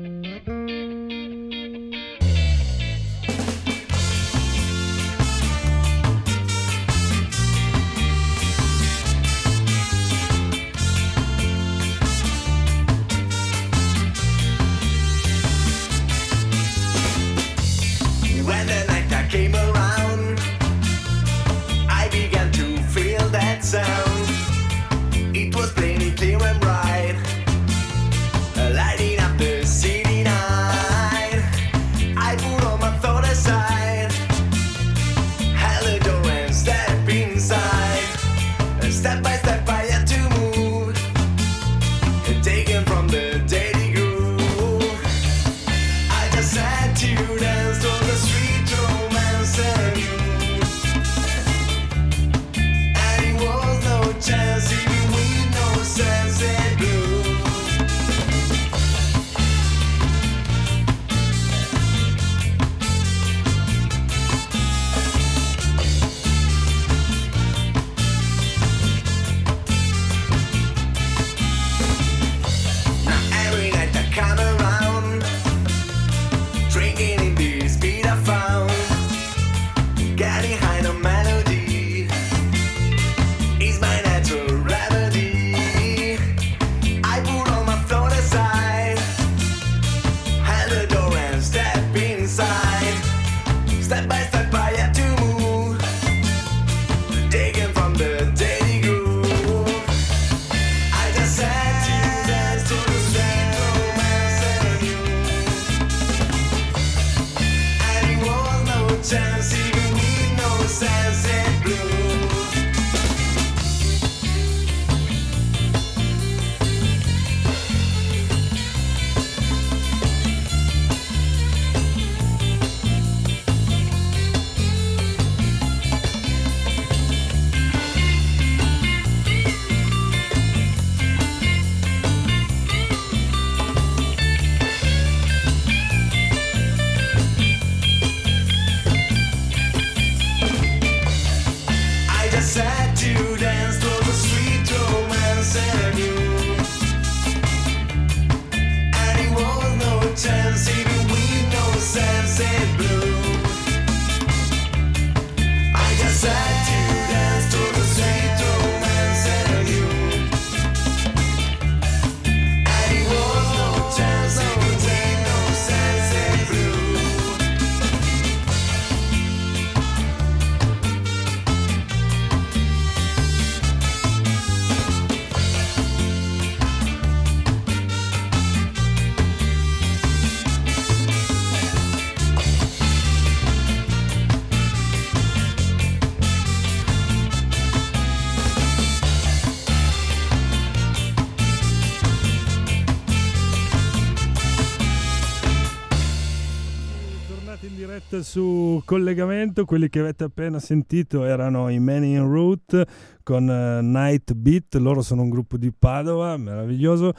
Speaker 1: Collegamento, quelli che avete appena sentito erano i Men in Route con eh, Night Beat, loro sono un gruppo di Padova, meraviglioso.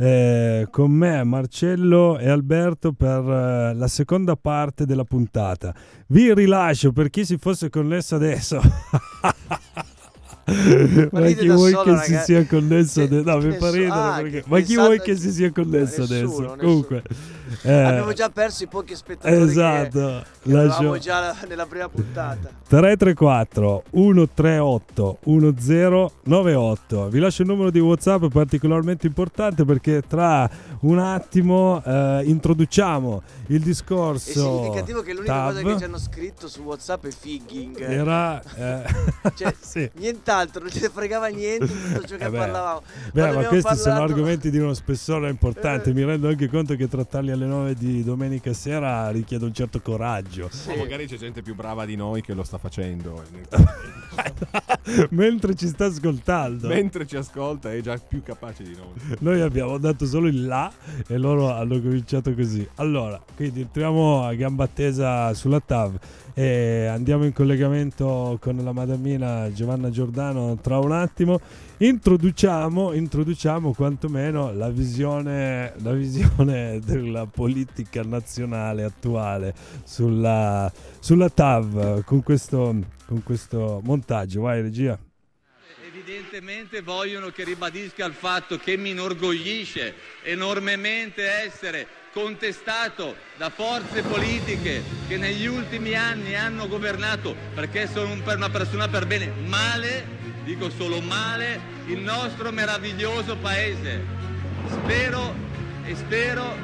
Speaker 1: Eh, con me Marcello e Alberto per eh, la seconda parte della puntata. Vi rilascio per chi si fosse connesso adesso. Ma, chi vuoi
Speaker 9: solo,
Speaker 1: che si sia connesso adesso? No, mi fa ridere
Speaker 9: ah,
Speaker 1: perché- Ma chi vuoi che si sia connesso
Speaker 9: Nessuno,
Speaker 1: adesso?
Speaker 9: nessuno.
Speaker 1: Comunque, Eh,
Speaker 9: Abbiamo già perso i pochi spettatori
Speaker 1: Esatto,
Speaker 9: che, che
Speaker 1: lascio-
Speaker 9: avevamo già nella prima puntata.
Speaker 1: 334 138 1098 vi lascio il numero di whatsapp particolarmente importante perché tra un attimo eh, introduciamo il
Speaker 9: È
Speaker 1: discorso
Speaker 9: significativo che l'unica cosa
Speaker 1: Tab.
Speaker 9: che ci hanno scritto su WhatsApp è figging.
Speaker 1: era eh,
Speaker 9: Cioè,
Speaker 1: sì.
Speaker 9: nient'altro, non ne fregava niente di tutto ciò che
Speaker 1: Eh beh.
Speaker 9: parlavamo.
Speaker 1: Beh, ma questi sono
Speaker 9: parlato-
Speaker 1: argomenti di uno spessore importante. Mi rendo anche conto che trattarli alle 9 di domenica sera richiede un certo coraggio.
Speaker 12: O magari c'è gente più brava di noi che lo sta facendo.
Speaker 1: Mentre ci sta ascoltando.
Speaker 12: Mentre ci ascolta è già più capace di noi.
Speaker 1: Noi abbiamo dato solo il là e loro hanno cominciato così. Allora, quindi entriamo a gamba tesa sulla TAV e andiamo in collegamento con la madamina Giovanna Giordano tra un attimo. Introduciamo, introduciamo quantomeno la visione, la visione della politica nazionale attuale sulla, sulla TAV con questo, con questo montaggio. Vai regia.
Speaker 15: Evidentemente vogliono che ribadisca il fatto che mi inorgoglisce enormemente essere contestato da forze politiche che negli ultimi anni hanno governato perché sono un- per una persona per bene male, dico solo male, il nostro meraviglioso paese. Spero e spero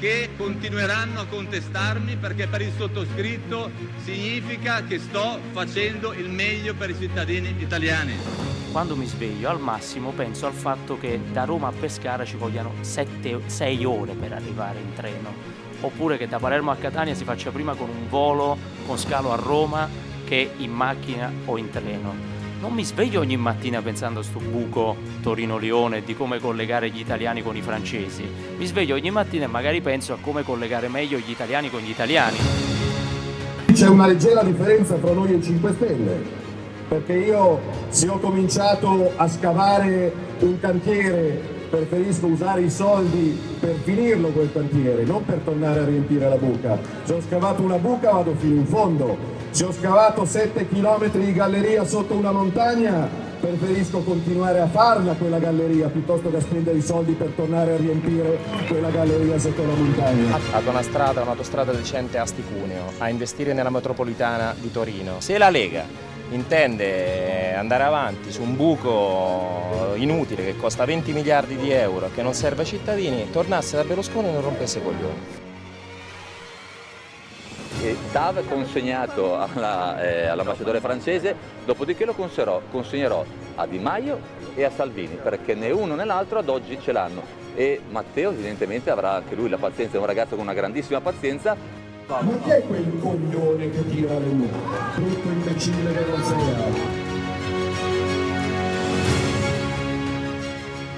Speaker 15: che continueranno a contestarmi perché per il sottoscritto significa che sto facendo il meglio per i cittadini italiani.
Speaker 16: Quando mi sveglio al massimo penso al fatto che da Roma a Pescara ci vogliano 6 ore per arrivare in treno, oppure che da Palermo a Catania si faccia prima con un volo con scalo a Roma che in macchina o in treno. Non mi sveglio ogni mattina pensando a sto buco Torino-Lione di come collegare gli italiani con i francesi. Mi sveglio ogni mattina e magari penso a come collegare meglio gli italiani con gli italiani.
Speaker 17: C'è una leggera differenza tra noi e i 5 Stelle, perché io se ho cominciato a scavare un cantiere preferisco usare i soldi per finirlo quel cantiere, non per tornare a riempire la buca. Se ho scavato una buca vado fino in fondo, se ho scavato 7 km di galleria sotto una montagna preferisco continuare a farla quella galleria piuttosto che spendere i soldi per tornare a riempire quella galleria sotto la montagna.
Speaker 18: ad una strada, un'autostrada decente a Asti-Cuneo, a investire nella metropolitana di Torino. Se la Lega intende andare avanti su un buco inutile che costa 20 miliardi di euro, che non serve ai cittadini, tornasse da Berlusconi e non rompesse i coglioni.
Speaker 19: e TAV consegnato alla, eh, all'ambasciatore francese, dopodiché lo consegnerò a Di Maio e a Salvini, perché né uno né l'altro ad oggi ce l'hanno. E Matteo evidentemente avrà anche lui la pazienza, è un ragazzo con una grandissima pazienza.
Speaker 17: Ma chi è quel coglione che tira le mura? Brutto imbecille che non sei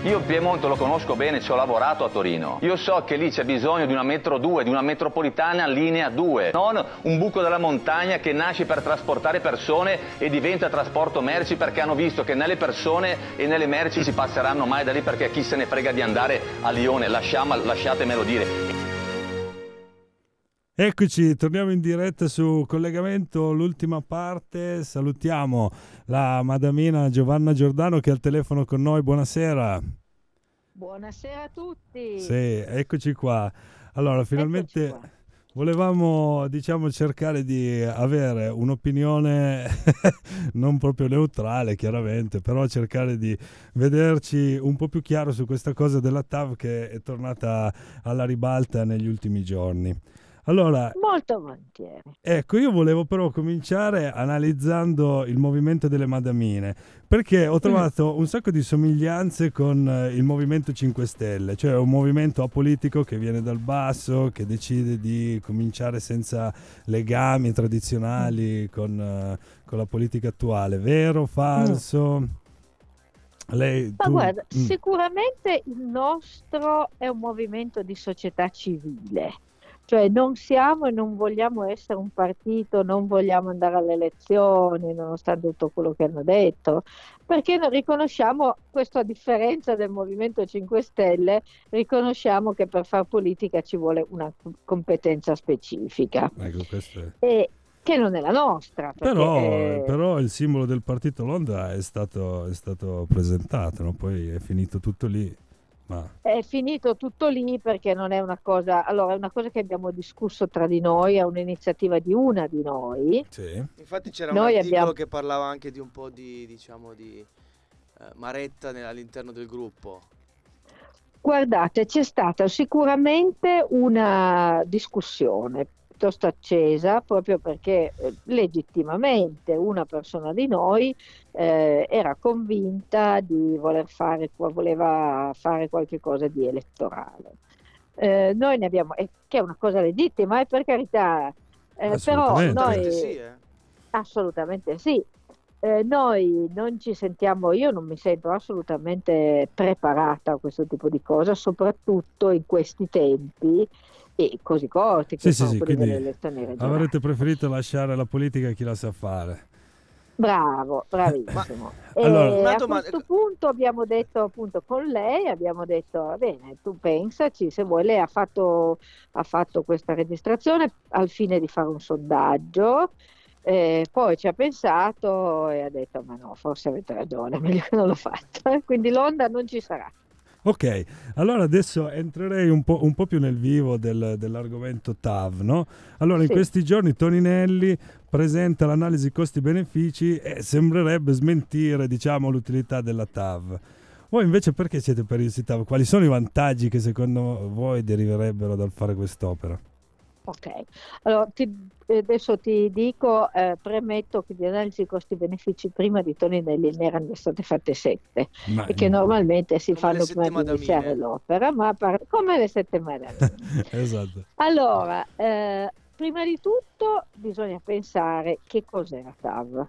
Speaker 19: Io Piemonte lo conosco bene, ci ho lavorato a Torino. Io so che lì c'è bisogno di una metro 2, di una metropolitana linea 2, non un buco della montagna che nasce per trasportare persone e diventa trasporto merci perché hanno visto che né le persone e né le merci si passeranno mai da lì perché chi se ne frega di andare a Lione, lasciamo, lasciatemelo dire.
Speaker 1: Eccoci, torniamo in diretta su collegamento, l'ultima parte. Salutiamo la madamina Giovanna Giordano che è al telefono con noi. Buonasera.
Speaker 20: Buonasera a tutti.
Speaker 1: Sì, eccoci qua. Allora, finalmente volevamo, diciamo, cercare di avere un'opinione non proprio neutrale, chiaramente, però cercare di vederci un po' più chiaro su questa cosa della TAV che è tornata alla ribalta negli ultimi giorni. Allora,
Speaker 20: Molto volentieri.
Speaker 1: Ecco, io volevo però cominciare analizzando il movimento delle madamine, perché ho trovato un sacco di somiglianze con eh, il Movimento 5 Stelle, cioè un movimento apolitico che viene dal basso, che decide di cominciare senza legami tradizionali con, eh, con la politica attuale. Vero, falso? Lei,
Speaker 20: Ma
Speaker 1: tu-
Speaker 20: guarda,
Speaker 1: Mm.
Speaker 20: sicuramente il nostro è un movimento di società civile, cioè non siamo e non vogliamo essere un partito, non vogliamo andare alle elezioni, nonostante tutto quello che hanno detto, perché non riconosciamo, questo a differenza del Movimento 5 Stelle, riconosciamo che per fare politica ci vuole una competenza specifica,
Speaker 1: Ecco, questo è...
Speaker 20: e che non è la nostra.
Speaker 1: Però,
Speaker 20: eh,
Speaker 1: però il simbolo del partito Londra è stato, è stato presentato, no? poi è finito tutto lì. Ma
Speaker 20: È finito tutto lì perché non è una cosa, allora è una cosa che abbiamo discusso tra di noi, è un'iniziativa di una di noi.
Speaker 1: sì.
Speaker 9: Infatti c'era
Speaker 20: Noi
Speaker 9: un articolo
Speaker 20: abbiamo-
Speaker 9: che parlava anche di un po' di, diciamo, di eh, maretta nel- all'interno del gruppo.
Speaker 20: Guardate, c'è stata sicuramente una discussione piuttosto accesa proprio perché eh, legittimamente una persona di noi eh, era convinta di voler fare, voleva fare qualche cosa di elettorale. Eh, noi ne abbiamo, eh, che è una cosa legittima, eh, per carità, eh, però
Speaker 1: Assolutamente.
Speaker 20: noi
Speaker 9: Assolutamente sì, eh.
Speaker 20: assolutamente sì. Eh, noi non ci sentiamo, io non mi sento assolutamente preparata a questo tipo di cosa, soprattutto in questi tempi e così corti che
Speaker 1: Sì,
Speaker 20: sono
Speaker 1: sì,
Speaker 20: quelli
Speaker 1: quindi
Speaker 20: delle elezioni regionali.
Speaker 1: avrete preferito lasciare la politica a chi la sa fare.
Speaker 20: Bravo, bravissimo. E
Speaker 1: allora-
Speaker 20: a
Speaker 9: domanda-
Speaker 20: questo punto abbiamo detto appunto con lei, abbiamo detto va bene, tu pensaci, se vuoi, lei ha fatto, ha fatto questa registrazione al fine di fare un sondaggio, eh, poi ci ha pensato e ha detto ma no, forse avete ragione, meglio che non l'ho fatto, quindi l'onda non ci sarà.
Speaker 1: Ok, allora adesso entrerei un po', un po' più nel vivo del- dell'argomento TAV, no? Allora, in
Speaker 20: Sì.
Speaker 1: questi giorni Toninelli presenta l'analisi costi-benefici e sembrerebbe smentire, diciamo, l'utilità della TAV. Voi invece perché siete per il TAV? Quali sono i vantaggi che secondo voi deriverebbero dal fare quest'opera?
Speaker 20: Ok, allora ti- eh, adesso ti dico, eh, premetto che di analisi costi-benefici prima di Toninelli ne erano state fatte sette
Speaker 1: Ma-
Speaker 20: e che normalmente si fanno prima di iniziare l'opera, ma par- come le sette madamine.
Speaker 1: esatto.
Speaker 20: Allora, eh, prima di tutto bisogna pensare che cos'è la TAV.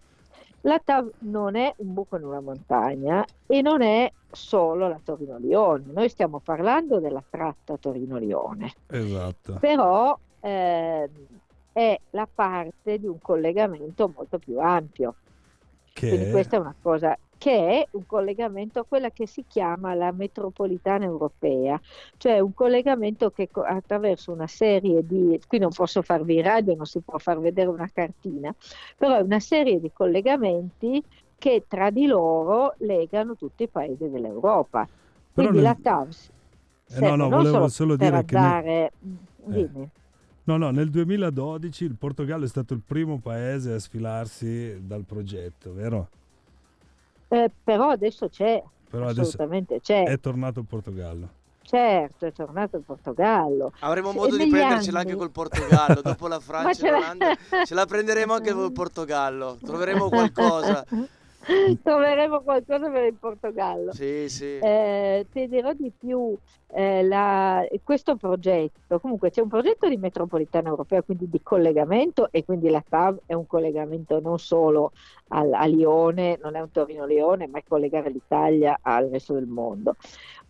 Speaker 20: La TAV non è un buco in una montagna e non è solo la Torino-Lione. Noi stiamo parlando della tratta Torino-Lione
Speaker 1: Esatto.
Speaker 20: però ehm, è la parte di un collegamento molto più ampio. Quindi
Speaker 1: Che
Speaker 20: questa è una cosa che è un collegamento a quella che si chiama la metropolitana europea, cioè un collegamento che attraverso una serie di, qui non posso farvi radio, non si può far vedere una cartina, però è una serie di collegamenti che tra di loro legano tutti i paesi dell'Europa.
Speaker 1: Però
Speaker 20: Quindi
Speaker 1: nel-
Speaker 20: la TAVS
Speaker 1: Eh, no, no,
Speaker 20: non
Speaker 1: volevo
Speaker 20: solo
Speaker 1: solo dire che nel-
Speaker 20: andare,
Speaker 1: Eh.
Speaker 20: dimmi.
Speaker 1: No, no, nel 2012 il Portogallo è stato il primo paese a sfilarsi dal progetto, vero?
Speaker 20: Eh, però adesso c'è,
Speaker 1: Però adesso
Speaker 20: assolutamente c'è,
Speaker 1: è tornato il Portogallo.
Speaker 20: certo, è tornato il Portogallo.
Speaker 9: Avremo modo di
Speaker 20: negli
Speaker 9: prendercela
Speaker 20: anni-
Speaker 9: anche col Portogallo, dopo la Francia e
Speaker 20: ce la-
Speaker 9: l'Olanda, ce la prenderemo anche col Portogallo, troveremo qualcosa.
Speaker 20: Troveremo qualcosa per il Portogallo.
Speaker 9: Sì, sì.
Speaker 20: Eh, ti dirò di più, eh, la- questo progetto, comunque c'è un progetto di metropolitana europea, quindi di collegamento e quindi la TAV è un collegamento non solo al- a Lione, non è un Torino-Lione, ma è collegare l'Italia al resto del mondo.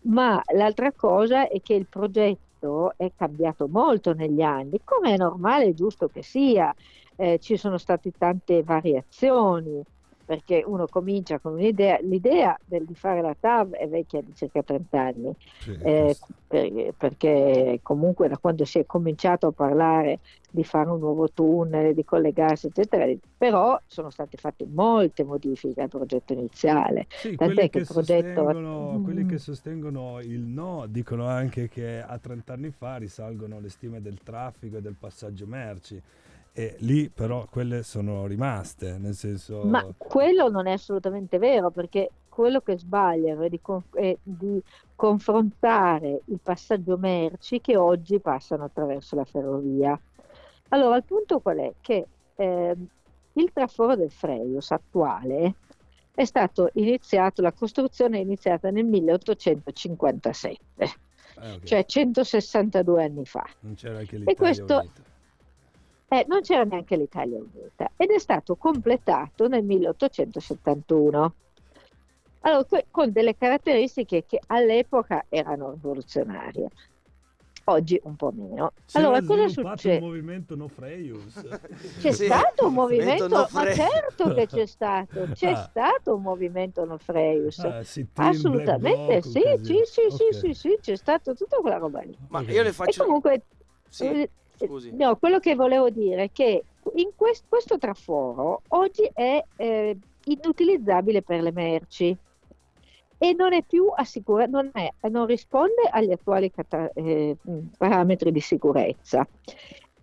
Speaker 20: Ma l'altra cosa è che il progetto è cambiato molto negli anni, come è normale e giusto che sia. Eh, ci sono state tante variazioni perché uno comincia con un'idea, l'idea del, di fare la TAV è vecchia di circa 30 anni, eh, per- perché comunque da quando si è cominciato a parlare di fare un nuovo tunnel, di collegarsi, eccetera, però sono state fatte molte modifiche al progetto iniziale.
Speaker 1: Sì,
Speaker 20: Tant'è
Speaker 1: quelli
Speaker 20: che il progetto...
Speaker 1: sostengono, quelli
Speaker 20: Mm.
Speaker 1: che sostengono il no dicono anche che a 30 anni fa risalgono le stime del traffico e del passaggio merci. E lì però quelle sono rimaste, nel senso...
Speaker 20: Ma quello non è assolutamente vero, perché quello che sbagliano è di, con- è di confrontare il passaggio merci che oggi passano attraverso la ferrovia. Allora, il punto qual è? Che ehm, il traforo del Freius attuale è stato iniziato, la costruzione è iniziata nel 1857,
Speaker 1: Eh, ok.
Speaker 20: cioè 162 anni fa.
Speaker 1: non c'era anche
Speaker 20: E questo
Speaker 1: Unita.
Speaker 20: Eh, non c'era neanche l'Italia Unita ed è stato completato nel 1871. Allora, con delle caratteristiche che all'epoca erano rivoluzionarie, oggi un po' meno.
Speaker 1: Si
Speaker 20: allora, cosa succede?
Speaker 1: un movimento no Freius.
Speaker 20: C'è
Speaker 9: Sì,
Speaker 20: stato un
Speaker 9: movimento no
Speaker 20: ma certo che c'è stato, c'è
Speaker 1: Ah.
Speaker 20: stato un movimento no Freius.
Speaker 1: Ah,
Speaker 20: Assolutamente sì, sì, sì, sì,
Speaker 1: Ok.
Speaker 20: sì, sì, c'è stato tutta quella roba lì.
Speaker 9: Ma io le
Speaker 20: E
Speaker 9: faccio...
Speaker 20: comunque,
Speaker 9: Sì,
Speaker 20: eh,
Speaker 9: scusi.
Speaker 20: no, quello che volevo dire è che in quest- questo traforo oggi è eh, inutilizzabile per le merci. e non è più assicura- non, non risponde agli attuali cata- eh, parametri di sicurezza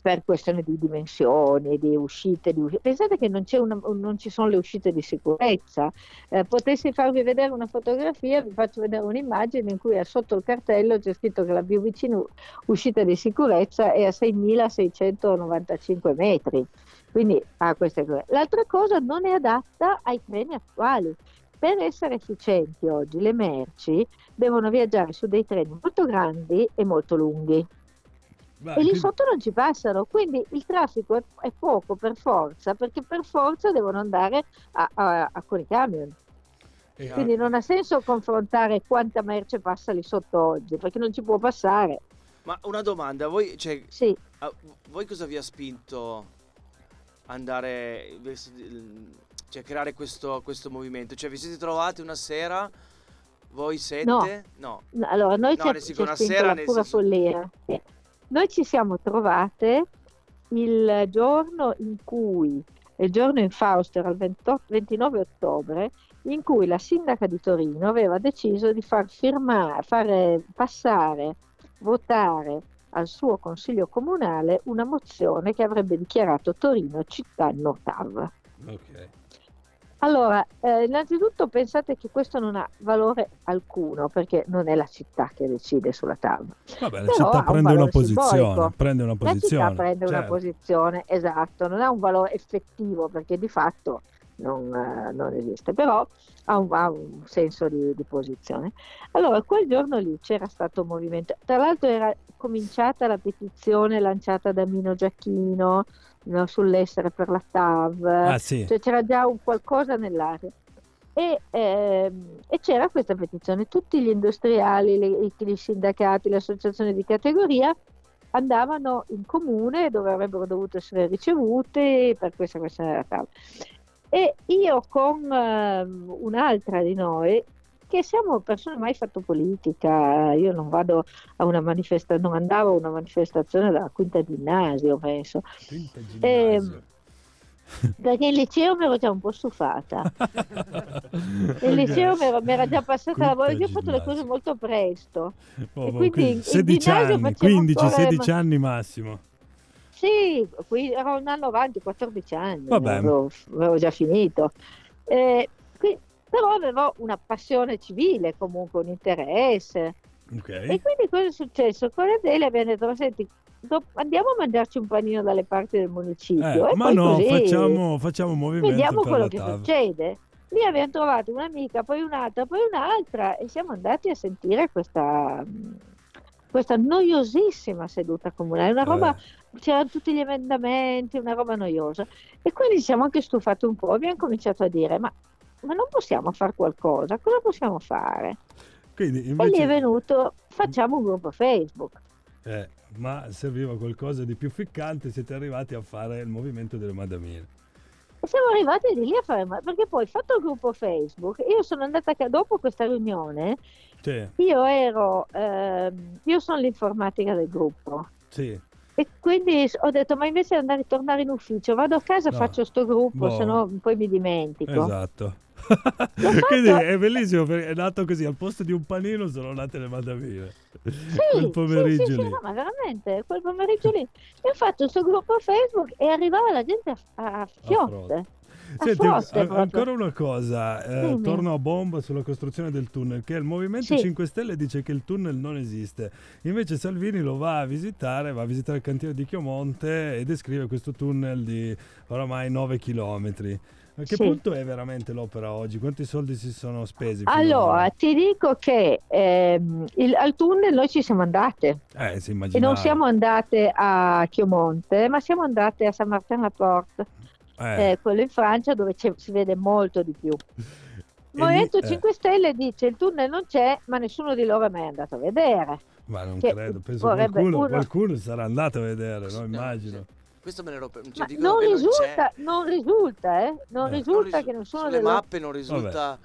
Speaker 20: per questione di dimensioni, di uscite. Di usci- Pensate che non, una- non ci sono le uscite di sicurezza. Eh, potessi farvi vedere una fotografia, vi faccio vedere un'immagine in cui sotto il cartello c'è scritto che la più vicina uscita di sicurezza è a 6.695 metri. Quindi cose. L'altra cosa non è adatta ai treni attuali. Per essere efficienti oggi le merci devono viaggiare su dei treni molto grandi e molto lunghi
Speaker 1: Beh,
Speaker 20: e lì
Speaker 1: quindi-
Speaker 20: sotto non ci passano, quindi il traffico è, è poco per forza, perché per forza devono andare a, a- a con i camion.
Speaker 1: E-
Speaker 20: Quindi non ha senso confrontare quanta merce passa lì sotto oggi, perché non ci può passare.
Speaker 9: Ma una domanda, voi, cioè,
Speaker 20: Sì.
Speaker 9: a- voi cosa vi ha spinto andare, verso- cioè creare questo, questo movimento? Cioè vi siete trovati una sera, voi sette? No.
Speaker 20: No, Allora, noi
Speaker 9: No,
Speaker 20: ci ci
Speaker 9: una sera
Speaker 20: pura
Speaker 9: senso-
Speaker 20: follia. Noi ci siamo trovate il giorno in cui, il giorno infausto era il 28 29 ottobre, in cui la sindaca di Torino aveva deciso di far firmare, fare passare, votare al suo consiglio comunale una mozione che avrebbe dichiarato Torino città TAV.
Speaker 1: Ok.
Speaker 20: Allora, eh, innanzitutto pensate che questo non ha valore alcuno perché non è la città che decide sulla TAV.
Speaker 1: Vabbè, la città
Speaker 20: ha un
Speaker 1: prende una posizione, prende una
Speaker 20: La
Speaker 1: posizione.
Speaker 20: città prende una
Speaker 1: certo.
Speaker 20: posizione, esatto, non ha un valore effettivo perché di fatto non, eh, non esiste, però ha un, ha un senso di, di posizione. Allora, quel giorno lì c'era stato un movimento, tra l'altro era cominciata la petizione lanciata da Mino Giacchino no, sull'essere per la TAV,
Speaker 1: Ah, sì.
Speaker 20: cioè c'era già un qualcosa nell'aria. E, ehm, e c'era questa petizione, tutti gli industriali, le- i, i sindacati, le associazioni di categoria andavano in comune dove avrebbero dovuto essere ricevuti per questa questione della TAV. E io con ehm, un'altra di noi, che siamo persone mai fatto politica, io non vado a una manifestazione, non andavo a una manifestazione dalla quinta ginnasio, penso. Ehm, perché in liceo mi ero già un po' stufata. Nel liceo mi ero- mi era già passata la voglia, io ho fatto le cose molto presto.
Speaker 1: Oh,
Speaker 20: e
Speaker 1: boh,
Speaker 20: quindi
Speaker 1: quindi
Speaker 20: in
Speaker 1: 16
Speaker 20: ginnasio
Speaker 1: anni,
Speaker 20: facevo
Speaker 1: 15,
Speaker 20: ancora-
Speaker 1: 16 anni massimo.
Speaker 20: Sì, qui ero un anno avanti, 14 anni, avevo, avevo già finito. Eh, però avevo una passione civile, comunque un interesse.
Speaker 1: Ok.
Speaker 20: E quindi cosa è successo? Con Adele abbiamo detto, "Ma senti, andiamo a mangiarci un panino dalle parti del municipio.
Speaker 1: Eh, ma no, facciamo, facciamo un movimento
Speaker 20: vediamo quello che
Speaker 1: TAV.
Speaker 20: succede. Lì abbiamo trovato un'amica, poi un'altra, poi un'altra e siamo andati a sentire questa, questa noiosissima seduta comunale, una roba,
Speaker 1: Eh.
Speaker 20: c'erano tutti gli emendamenti, una roba noiosa. E quindi ci siamo anche stufati un po', abbiamo cominciato a dire, ma, ma non possiamo fare qualcosa, cosa possiamo fare?
Speaker 1: Quindi
Speaker 20: E lì
Speaker 1: invece,
Speaker 20: è venuto, facciamo un gruppo Facebook.
Speaker 1: eh, ma serviva qualcosa di più ficcante, siete arrivati a fare il movimento delle madamine.
Speaker 20: E siamo arrivati di lì a fare, perché poi fatto il gruppo Facebook, io sono andata dopo questa riunione,
Speaker 1: Sì,
Speaker 20: io ero, ehm, io sono l'informatica del gruppo.
Speaker 1: sì.
Speaker 20: E quindi ho detto, ma invece di andare tornare in ufficio, vado a casa e
Speaker 1: No.
Speaker 20: faccio sto gruppo,
Speaker 1: Boh.
Speaker 20: se no poi mi dimentico.
Speaker 1: Esatto. Quindi è bellissimo perché è nato così, al posto di un panino sono nate le madamine.
Speaker 20: Sì,
Speaker 1: Quel
Speaker 20: sì,
Speaker 1: pomeriggio
Speaker 20: sì, sì,
Speaker 1: lì.
Speaker 20: no, ma veramente, quel pomeriggio lì. E ho fatto questo gruppo Facebook e arrivava la gente a, a fiotte. A
Speaker 1: Senti, a- ancora una cosa, eh, torno a bomba sulla costruzione del tunnel, che il Movimento
Speaker 20: Sì.
Speaker 1: 5 Stelle dice che il tunnel non esiste, invece Salvini lo va a visitare, va a visitare il cantiere di Chiomonte e descrive questo tunnel di oramai 9 km. A che
Speaker 20: Sì.
Speaker 1: punto è veramente l'opera oggi? Quanti soldi si sono spesi?
Speaker 20: Allora, ti dico che ehm, il- al tunnel noi ci siamo andate.
Speaker 1: Eh, si
Speaker 20: E non siamo andate a Chiomonte, ma siamo andate a Saint-Martin-la-Porte,
Speaker 1: Eh.
Speaker 20: eh, quello in Francia dove si vede molto di più. Il Movimento
Speaker 1: eh.
Speaker 20: 5 Stelle dice il tunnel non c'è, ma nessuno di loro è mai andato a vedere.
Speaker 1: Ma non
Speaker 20: che
Speaker 1: credo, penso
Speaker 20: vorrebbe
Speaker 1: qualcuno,
Speaker 20: uno-
Speaker 1: qualcuno sarà andato a vedere, no? Immagino.
Speaker 9: Questo me l'ero... Cioè,
Speaker 20: Ma
Speaker 9: dicono
Speaker 20: non
Speaker 9: che non
Speaker 20: risulta, non risulta, eh? Non
Speaker 1: Eh.
Speaker 20: risulta che nessuno
Speaker 9: Sulle
Speaker 20: delle
Speaker 9: mappe non risulta...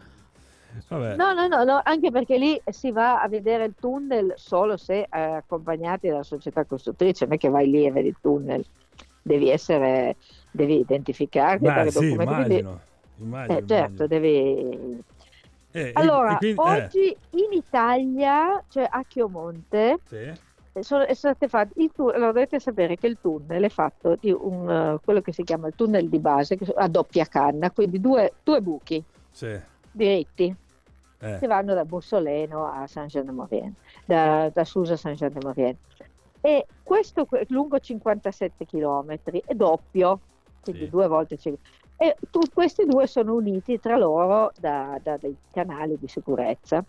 Speaker 1: Vabbè.
Speaker 20: No, no, no, no, anche perché lì si va a vedere il tunnel solo se eh, accompagnati dalla società costruttrice, non è che vai lì e vedi il tunnel, devi essere, devi identificarti,
Speaker 1: Beh,
Speaker 20: dare
Speaker 1: sì,
Speaker 20: documenti, quindi-
Speaker 1: immagino. immagino,
Speaker 20: eh, certo, devi...
Speaker 1: E- e-
Speaker 20: Allora,
Speaker 1: e quindi- eh,
Speaker 20: oggi in Italia, cioè a Chiomonte,
Speaker 1: sì.
Speaker 20: Sono è state fatte il tu- allora dovete sapere che il tunnel è fatto di un, eh, quello che si chiama il tunnel di base a doppia canna, quindi due, due buchi
Speaker 1: Sì.
Speaker 20: diritti
Speaker 1: Eh.
Speaker 20: che vanno da Bussoleno a Saint-Jean-de-Maurienne, da, da Susa a Saint-Jean-de-Maurienne. E questo que- lungo 57 km è doppio, quindi due volte. cin- E tu- questi due sono uniti tra loro da, da dei canali di sicurezza.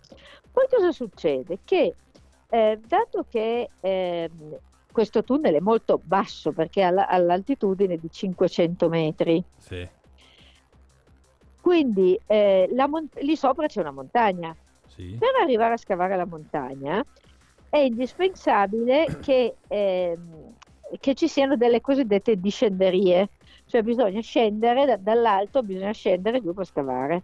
Speaker 20: Poi cosa succede? Che eh, dato che ehm, questo tunnel è molto basso perché è alla- all'altitudine di 500 metri,
Speaker 1: Sì.
Speaker 20: quindi eh, la mont- lì sopra c'è una montagna.
Speaker 1: Sì.
Speaker 20: Per arrivare a scavare la montagna è indispensabile che, ehm, che ci siano delle cosiddette discenderie, cioè bisogna scendere da- dall'alto, bisogna scendere giù per scavare.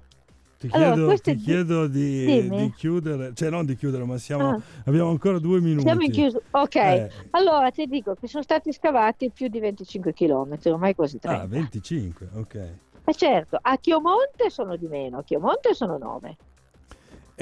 Speaker 1: Ti
Speaker 20: Allora,
Speaker 1: chiedo,
Speaker 20: queste
Speaker 1: ti
Speaker 20: di-
Speaker 1: chiedo di, di chiudere, cioè non di chiudere, ma siamo,
Speaker 20: Ah.
Speaker 1: abbiamo ancora due minuti.
Speaker 20: Siamo in chiusura. Ok,
Speaker 1: Eh.
Speaker 20: allora ti dico che sono stati scavati più di 25 km, ormai quasi 30.
Speaker 1: Ah, 25, ok.
Speaker 20: E certo, a Chiomonte sono di meno, a Chiomonte sono 9.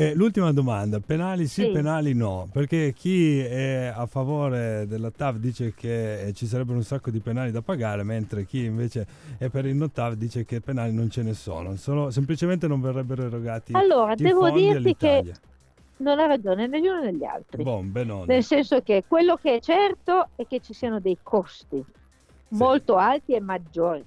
Speaker 1: E l'ultima domanda, penali sì,
Speaker 20: Sì.
Speaker 1: penali no, perché chi è a favore della TAV dice che eh, ci sarebbero un sacco di penali da pagare, mentre chi invece è per il no TAV dice che penali non ce ne sono, solo, semplicemente non verrebbero erogati
Speaker 20: Allora, devo dirti che non ha ragione né gli uno né gli altri.
Speaker 1: Bon, benone.
Speaker 20: Nel senso che quello che è certo è che ci siano dei costi molto alti e maggiori.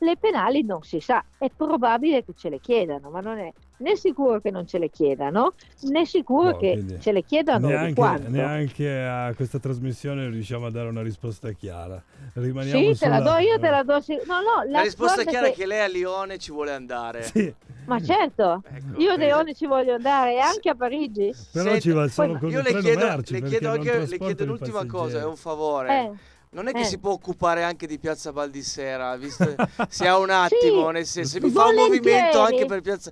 Speaker 20: Le penali non si sa, è probabile che ce le chiedano, ma non è né sicuro che non ce le chiedano, né sicuro
Speaker 1: Boh,
Speaker 20: che ce le chiedano di
Speaker 1: neanche,
Speaker 20: quanto.
Speaker 1: neanche a questa trasmissione riusciamo a dare una risposta chiara. Rimaniamo
Speaker 20: Sì, te la
Speaker 1: sulla-
Speaker 20: do io, te la do. No, no,
Speaker 9: La risposta
Speaker 20: guarda
Speaker 9: chiara è
Speaker 20: che-
Speaker 9: che lei a Lione ci vuole andare.
Speaker 1: Sì.
Speaker 20: Ma certo, io a. Leone ci voglio andare e anche a Parigi.
Speaker 1: Però ci va solo con
Speaker 9: Io le chiedo,
Speaker 1: merci,
Speaker 9: le chiedo anche le chiedo l'ultima cosa, è un favore.
Speaker 20: Eh,
Speaker 9: Non è che
Speaker 20: eh.
Speaker 9: si può occupare anche di Piazza Valdissera, visto se ha un attimo,
Speaker 20: Sì,
Speaker 9: nel senso, se mi fa un movimento anche per Piazza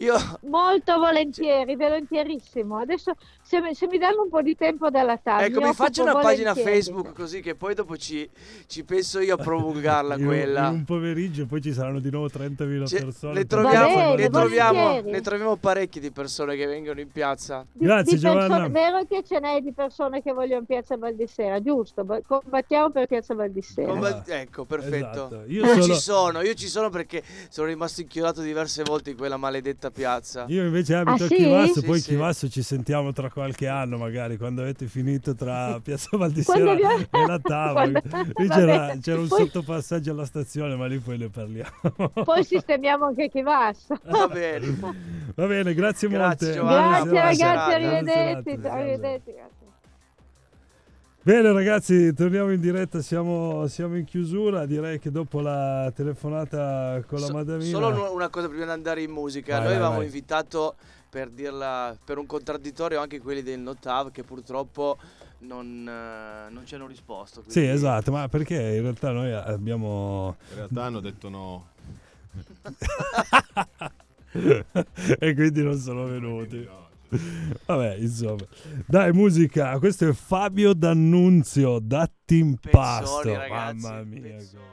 Speaker 9: Io
Speaker 20: Molto volentieri, volentierissimo. Adesso se, mi- se mi danno un po' di tempo dalla TAV,
Speaker 9: Ecco, mi faccio una pagina. Facebook così che poi dopo ci, ci penso io a promulgarla
Speaker 1: un-
Speaker 9: quella.
Speaker 1: Un pomeriggio poi ci saranno di nuovo 30.000
Speaker 9: Cioè,
Speaker 1: persone.
Speaker 9: ne, troviamo,
Speaker 1: Piazza
Speaker 9: ne, troviamo, ne troviamo parecchie di persone che vengono in piazza.
Speaker 20: Di-
Speaker 1: Grazie,
Speaker 20: di persone-
Speaker 1: Giovanna.
Speaker 20: vero che ce n'è di persone che vogliono Piazza Valdissera, giusto? Ba- Combattiamo per Piazza Valdissera.
Speaker 9: Come- ecco, perfetto.
Speaker 1: Esatto.
Speaker 9: Io,
Speaker 1: Io
Speaker 9: ci
Speaker 1: sono,
Speaker 9: io ci sono perché sono rimasto inchiodato diverse volte in quella maledetta piazza.
Speaker 1: Io invece abito
Speaker 20: Ah,
Speaker 1: a
Speaker 20: sì?
Speaker 1: Chivasso,
Speaker 9: Sì,
Speaker 1: poi
Speaker 9: sì.
Speaker 1: Chivasso ci sentiamo tra qualche anno magari, quando avete finito tra Piazza Valdissera
Speaker 20: Quando vi-
Speaker 1: e la.
Speaker 20: Quando-
Speaker 1: Lì c'era, c'era un
Speaker 20: Poi-
Speaker 1: sottopassaggio alla stazione, ma lì poi ne parliamo.
Speaker 20: Poi sistemiamo anche chi va.
Speaker 9: Va bene.
Speaker 1: Va bene, grazie,
Speaker 9: Grazie,
Speaker 1: molte.
Speaker 9: Giovanna.
Speaker 20: Grazie ragazzi, arrivederci. Arrivederci, grazie.
Speaker 1: Bene ragazzi, torniamo in diretta, siamo, siamo in chiusura, direi che dopo la telefonata con la
Speaker 9: So-
Speaker 1: madamina...
Speaker 9: Solo un- una cosa prima di andare in musica.
Speaker 1: Vai,
Speaker 9: Noi
Speaker 1: vai,
Speaker 9: avevamo
Speaker 1: vai.
Speaker 9: invitato per dirla per un contraddittorio anche quelli del Notav che purtroppo non, eh, non ci hanno risposto.
Speaker 1: Sì,
Speaker 9: quindi-
Speaker 1: esatto, ma perché in realtà noi abbiamo...
Speaker 12: In realtà hanno detto no.
Speaker 1: e quindi non sono venuti. Vabbè, insomma. Dai, musica. Questo è Fabio D'Annunzio, Datti in pasto.
Speaker 9: Ragazzi,
Speaker 1: Mamma mia.
Speaker 9: pezzoni.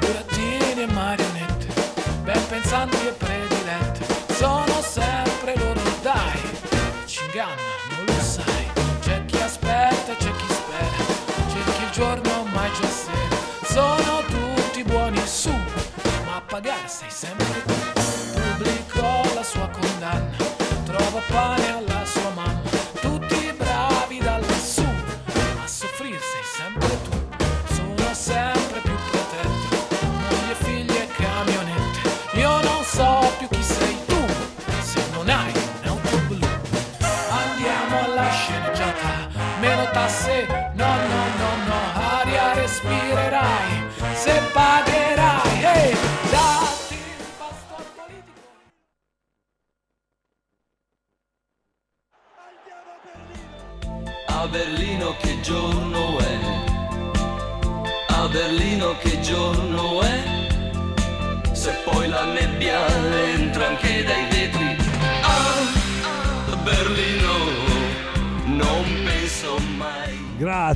Speaker 21: burattini e marionette, ben pensanti e pagare sei sempre tu, pubblicò la sua condanna,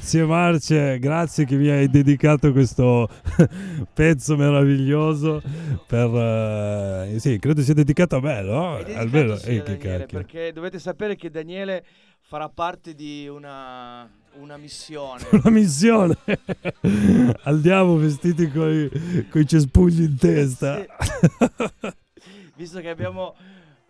Speaker 1: Grazie Marce, grazie che mi hai dedicato questo pezzo meraviglioso per... eh, sì, credo sia dedicato a me, no? Almeno,
Speaker 9: Sì,
Speaker 1: eh,
Speaker 9: a
Speaker 1: che
Speaker 9: Daniele, perché dovete sapere che Daniele farà parte di una, una missione.
Speaker 1: Una missione. Andiamo vestiti coi, coi cespugli in testa.
Speaker 9: Visto che abbiamo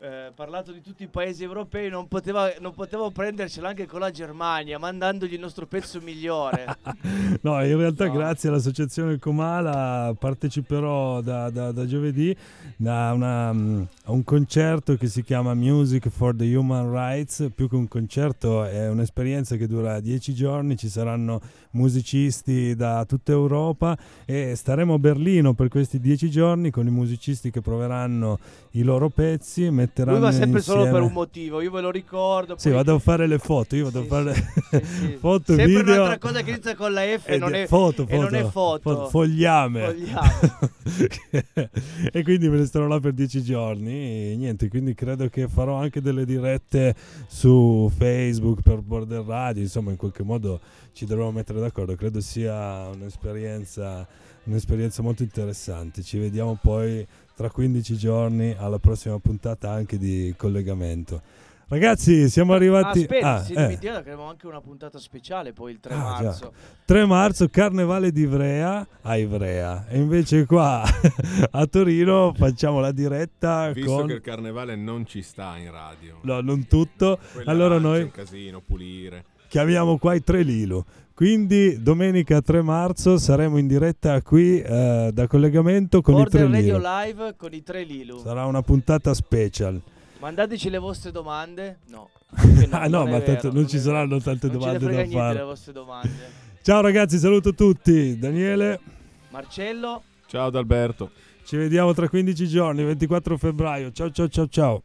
Speaker 9: eh, parlato di tutti i paesi europei, non, poteva, non potevo prendercelo anche con la Germania, mandandogli il nostro pezzo migliore.
Speaker 1: No, in realtà grazie all'associazione Comala parteciperò da, da- da giovedì da una, mm, a un concerto che si chiama Music for the Human Rights. Più che un concerto è un'esperienza che dura dieci giorni, ci saranno musicisti da tutta Europa e staremo a Berlino per questi dieci giorni con i musicisti che proveranno i loro pezzi, metteranno
Speaker 9: Lui va sempre solo per
Speaker 1: insieme-
Speaker 9: un motivo, io ve lo ricordo.
Speaker 1: Sì, vado a fare le foto, io vado a fare foto,
Speaker 9: Sempre
Speaker 1: video.
Speaker 9: un'altra cosa che inizia con la F
Speaker 1: Ed
Speaker 9: non
Speaker 1: è foto,
Speaker 9: e non è
Speaker 1: foto,
Speaker 9: foto.
Speaker 1: fo- fogliame.
Speaker 9: Fogliame.
Speaker 1: e quindi me ne starò là per dieci giorni. E niente, quindi credo che farò anche delle dirette su Facebook per Border Radio. Insomma, in qualche modo ci dovremo mettere d'accordo. Credo sia un'esperienza, un'esperienza molto interessante. Ci vediamo poi tra 15 giorni alla prossima puntata anche di collegamento. Ragazzi, siamo arrivati.
Speaker 9: Aspetta,
Speaker 1: ah,
Speaker 9: si
Speaker 1: eh.
Speaker 9: dimentica che abbiamo anche una puntata speciale poi il 3
Speaker 1: Ah, già.
Speaker 9: marzo.
Speaker 1: 3 marzo, Carnevale di Ivrea a Ivrea. E invece qua a Torino facciamo la diretta
Speaker 12: Visto
Speaker 1: con...
Speaker 12: che il carnevale non ci sta in radio.
Speaker 1: No, non tutto.
Speaker 12: Quella
Speaker 1: allora noi
Speaker 12: un casino, pulire.
Speaker 1: chiamiamo qua i tre Lilo. Quindi domenica 3 marzo saremo in diretta qui eh, da collegamento con
Speaker 9: Border
Speaker 1: i tre
Speaker 9: Radio
Speaker 1: Lilo.
Speaker 9: Live con i tre Lilu.
Speaker 1: Sarà una puntata special.
Speaker 9: Mandateci le vostre domande. No.
Speaker 1: ah no,
Speaker 9: non
Speaker 1: ma tanto
Speaker 9: vero,
Speaker 1: non
Speaker 9: non
Speaker 1: ci saranno tante
Speaker 9: Non ce ne
Speaker 1: domande
Speaker 9: frega
Speaker 1: da
Speaker 9: niente
Speaker 1: fare.
Speaker 9: delle vostre domande.
Speaker 1: Ciao ragazzi, saluto tutti. Daniele.
Speaker 9: Marcello.
Speaker 12: Ciao Adalberto.
Speaker 1: Ci vediamo tra 15 giorni, 24 febbraio. Ciao ciao ciao ciao.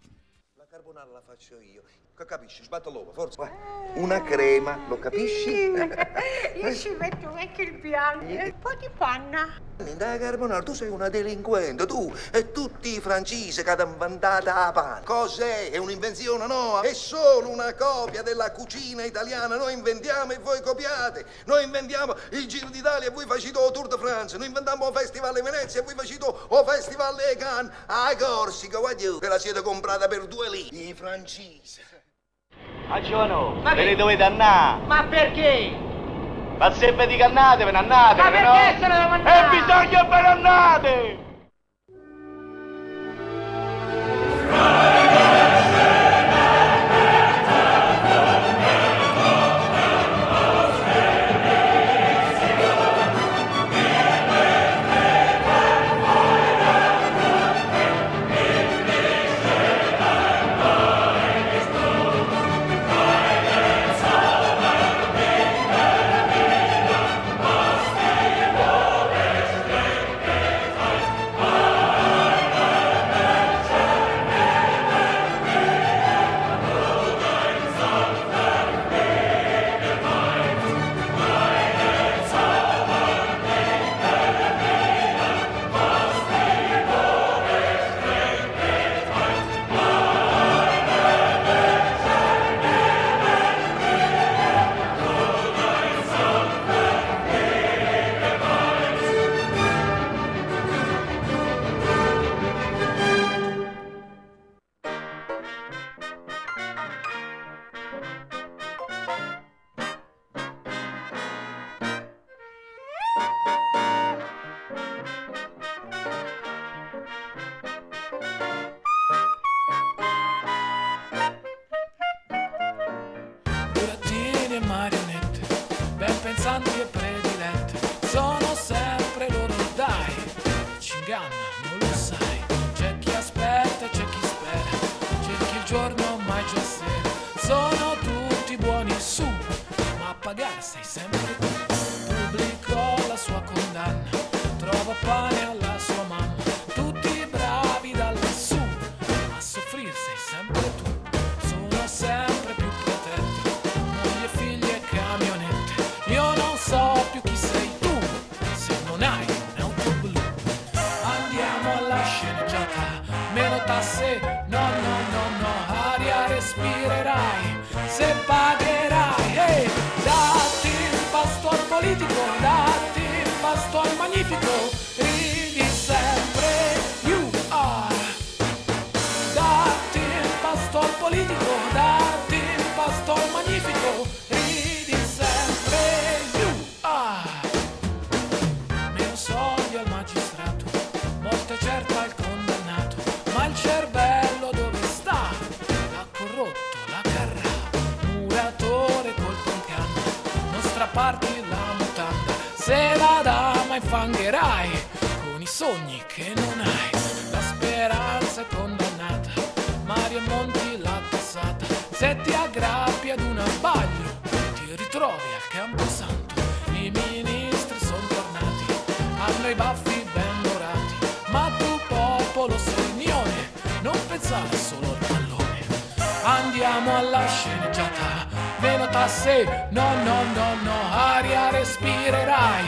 Speaker 22: Capisci? Sbatto l'uovo, forza. Una crema, lo capisci?
Speaker 23: Io ci metto anche il bianco e un po' di panna.
Speaker 22: Da carbonara, tu sei una delinquente, tu e tutti i francesi che hanno inventato la panna. Cos'è? È un'invenzione? No, è solo una copia della cucina italiana. Noi inventiamo e voi copiate. Noi inventiamo il Giro d'Italia e voi facete il Tour de France. Noi inventiamo il Festival di Venezia e voi facete il Festival di Cannes. A Corsica, guarda, ve la siete comprata per due lì. I francesi.
Speaker 21: A giovano,
Speaker 22: Ma
Speaker 21: ve ne dovete andare.
Speaker 22: Ma perché?
Speaker 21: Ma se ve dico andate, ve ne andate.
Speaker 22: Ma
Speaker 21: no?
Speaker 22: perché se ne devo andare?
Speaker 21: E bisogna ve ne andate. Dama infangherai con i sogni che non hai, la speranza è condannata, Mario Monti l'ha tassata, se ti aggrappi ad un abbaglio, ti ritrovi al camposanto, i ministri sono tornati, hanno i baffi ben dorati, ma tu popolo segnone, non pensare solo al pallone. Andiamo alla sceneggiata, tasse, no no no no, aria respirerai,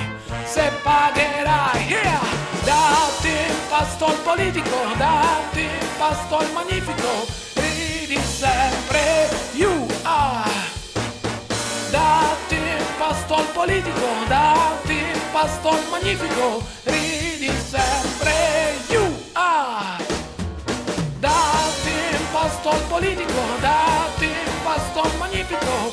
Speaker 21: se pagherai, yeah! Datti il pasto al politico, datti il pasto al magnifico, ridi sempre, you are. Datti il pasto al politico, datti il pasto al magnifico, ridi sempre, you are. Datti il pasto al politico, magnifico,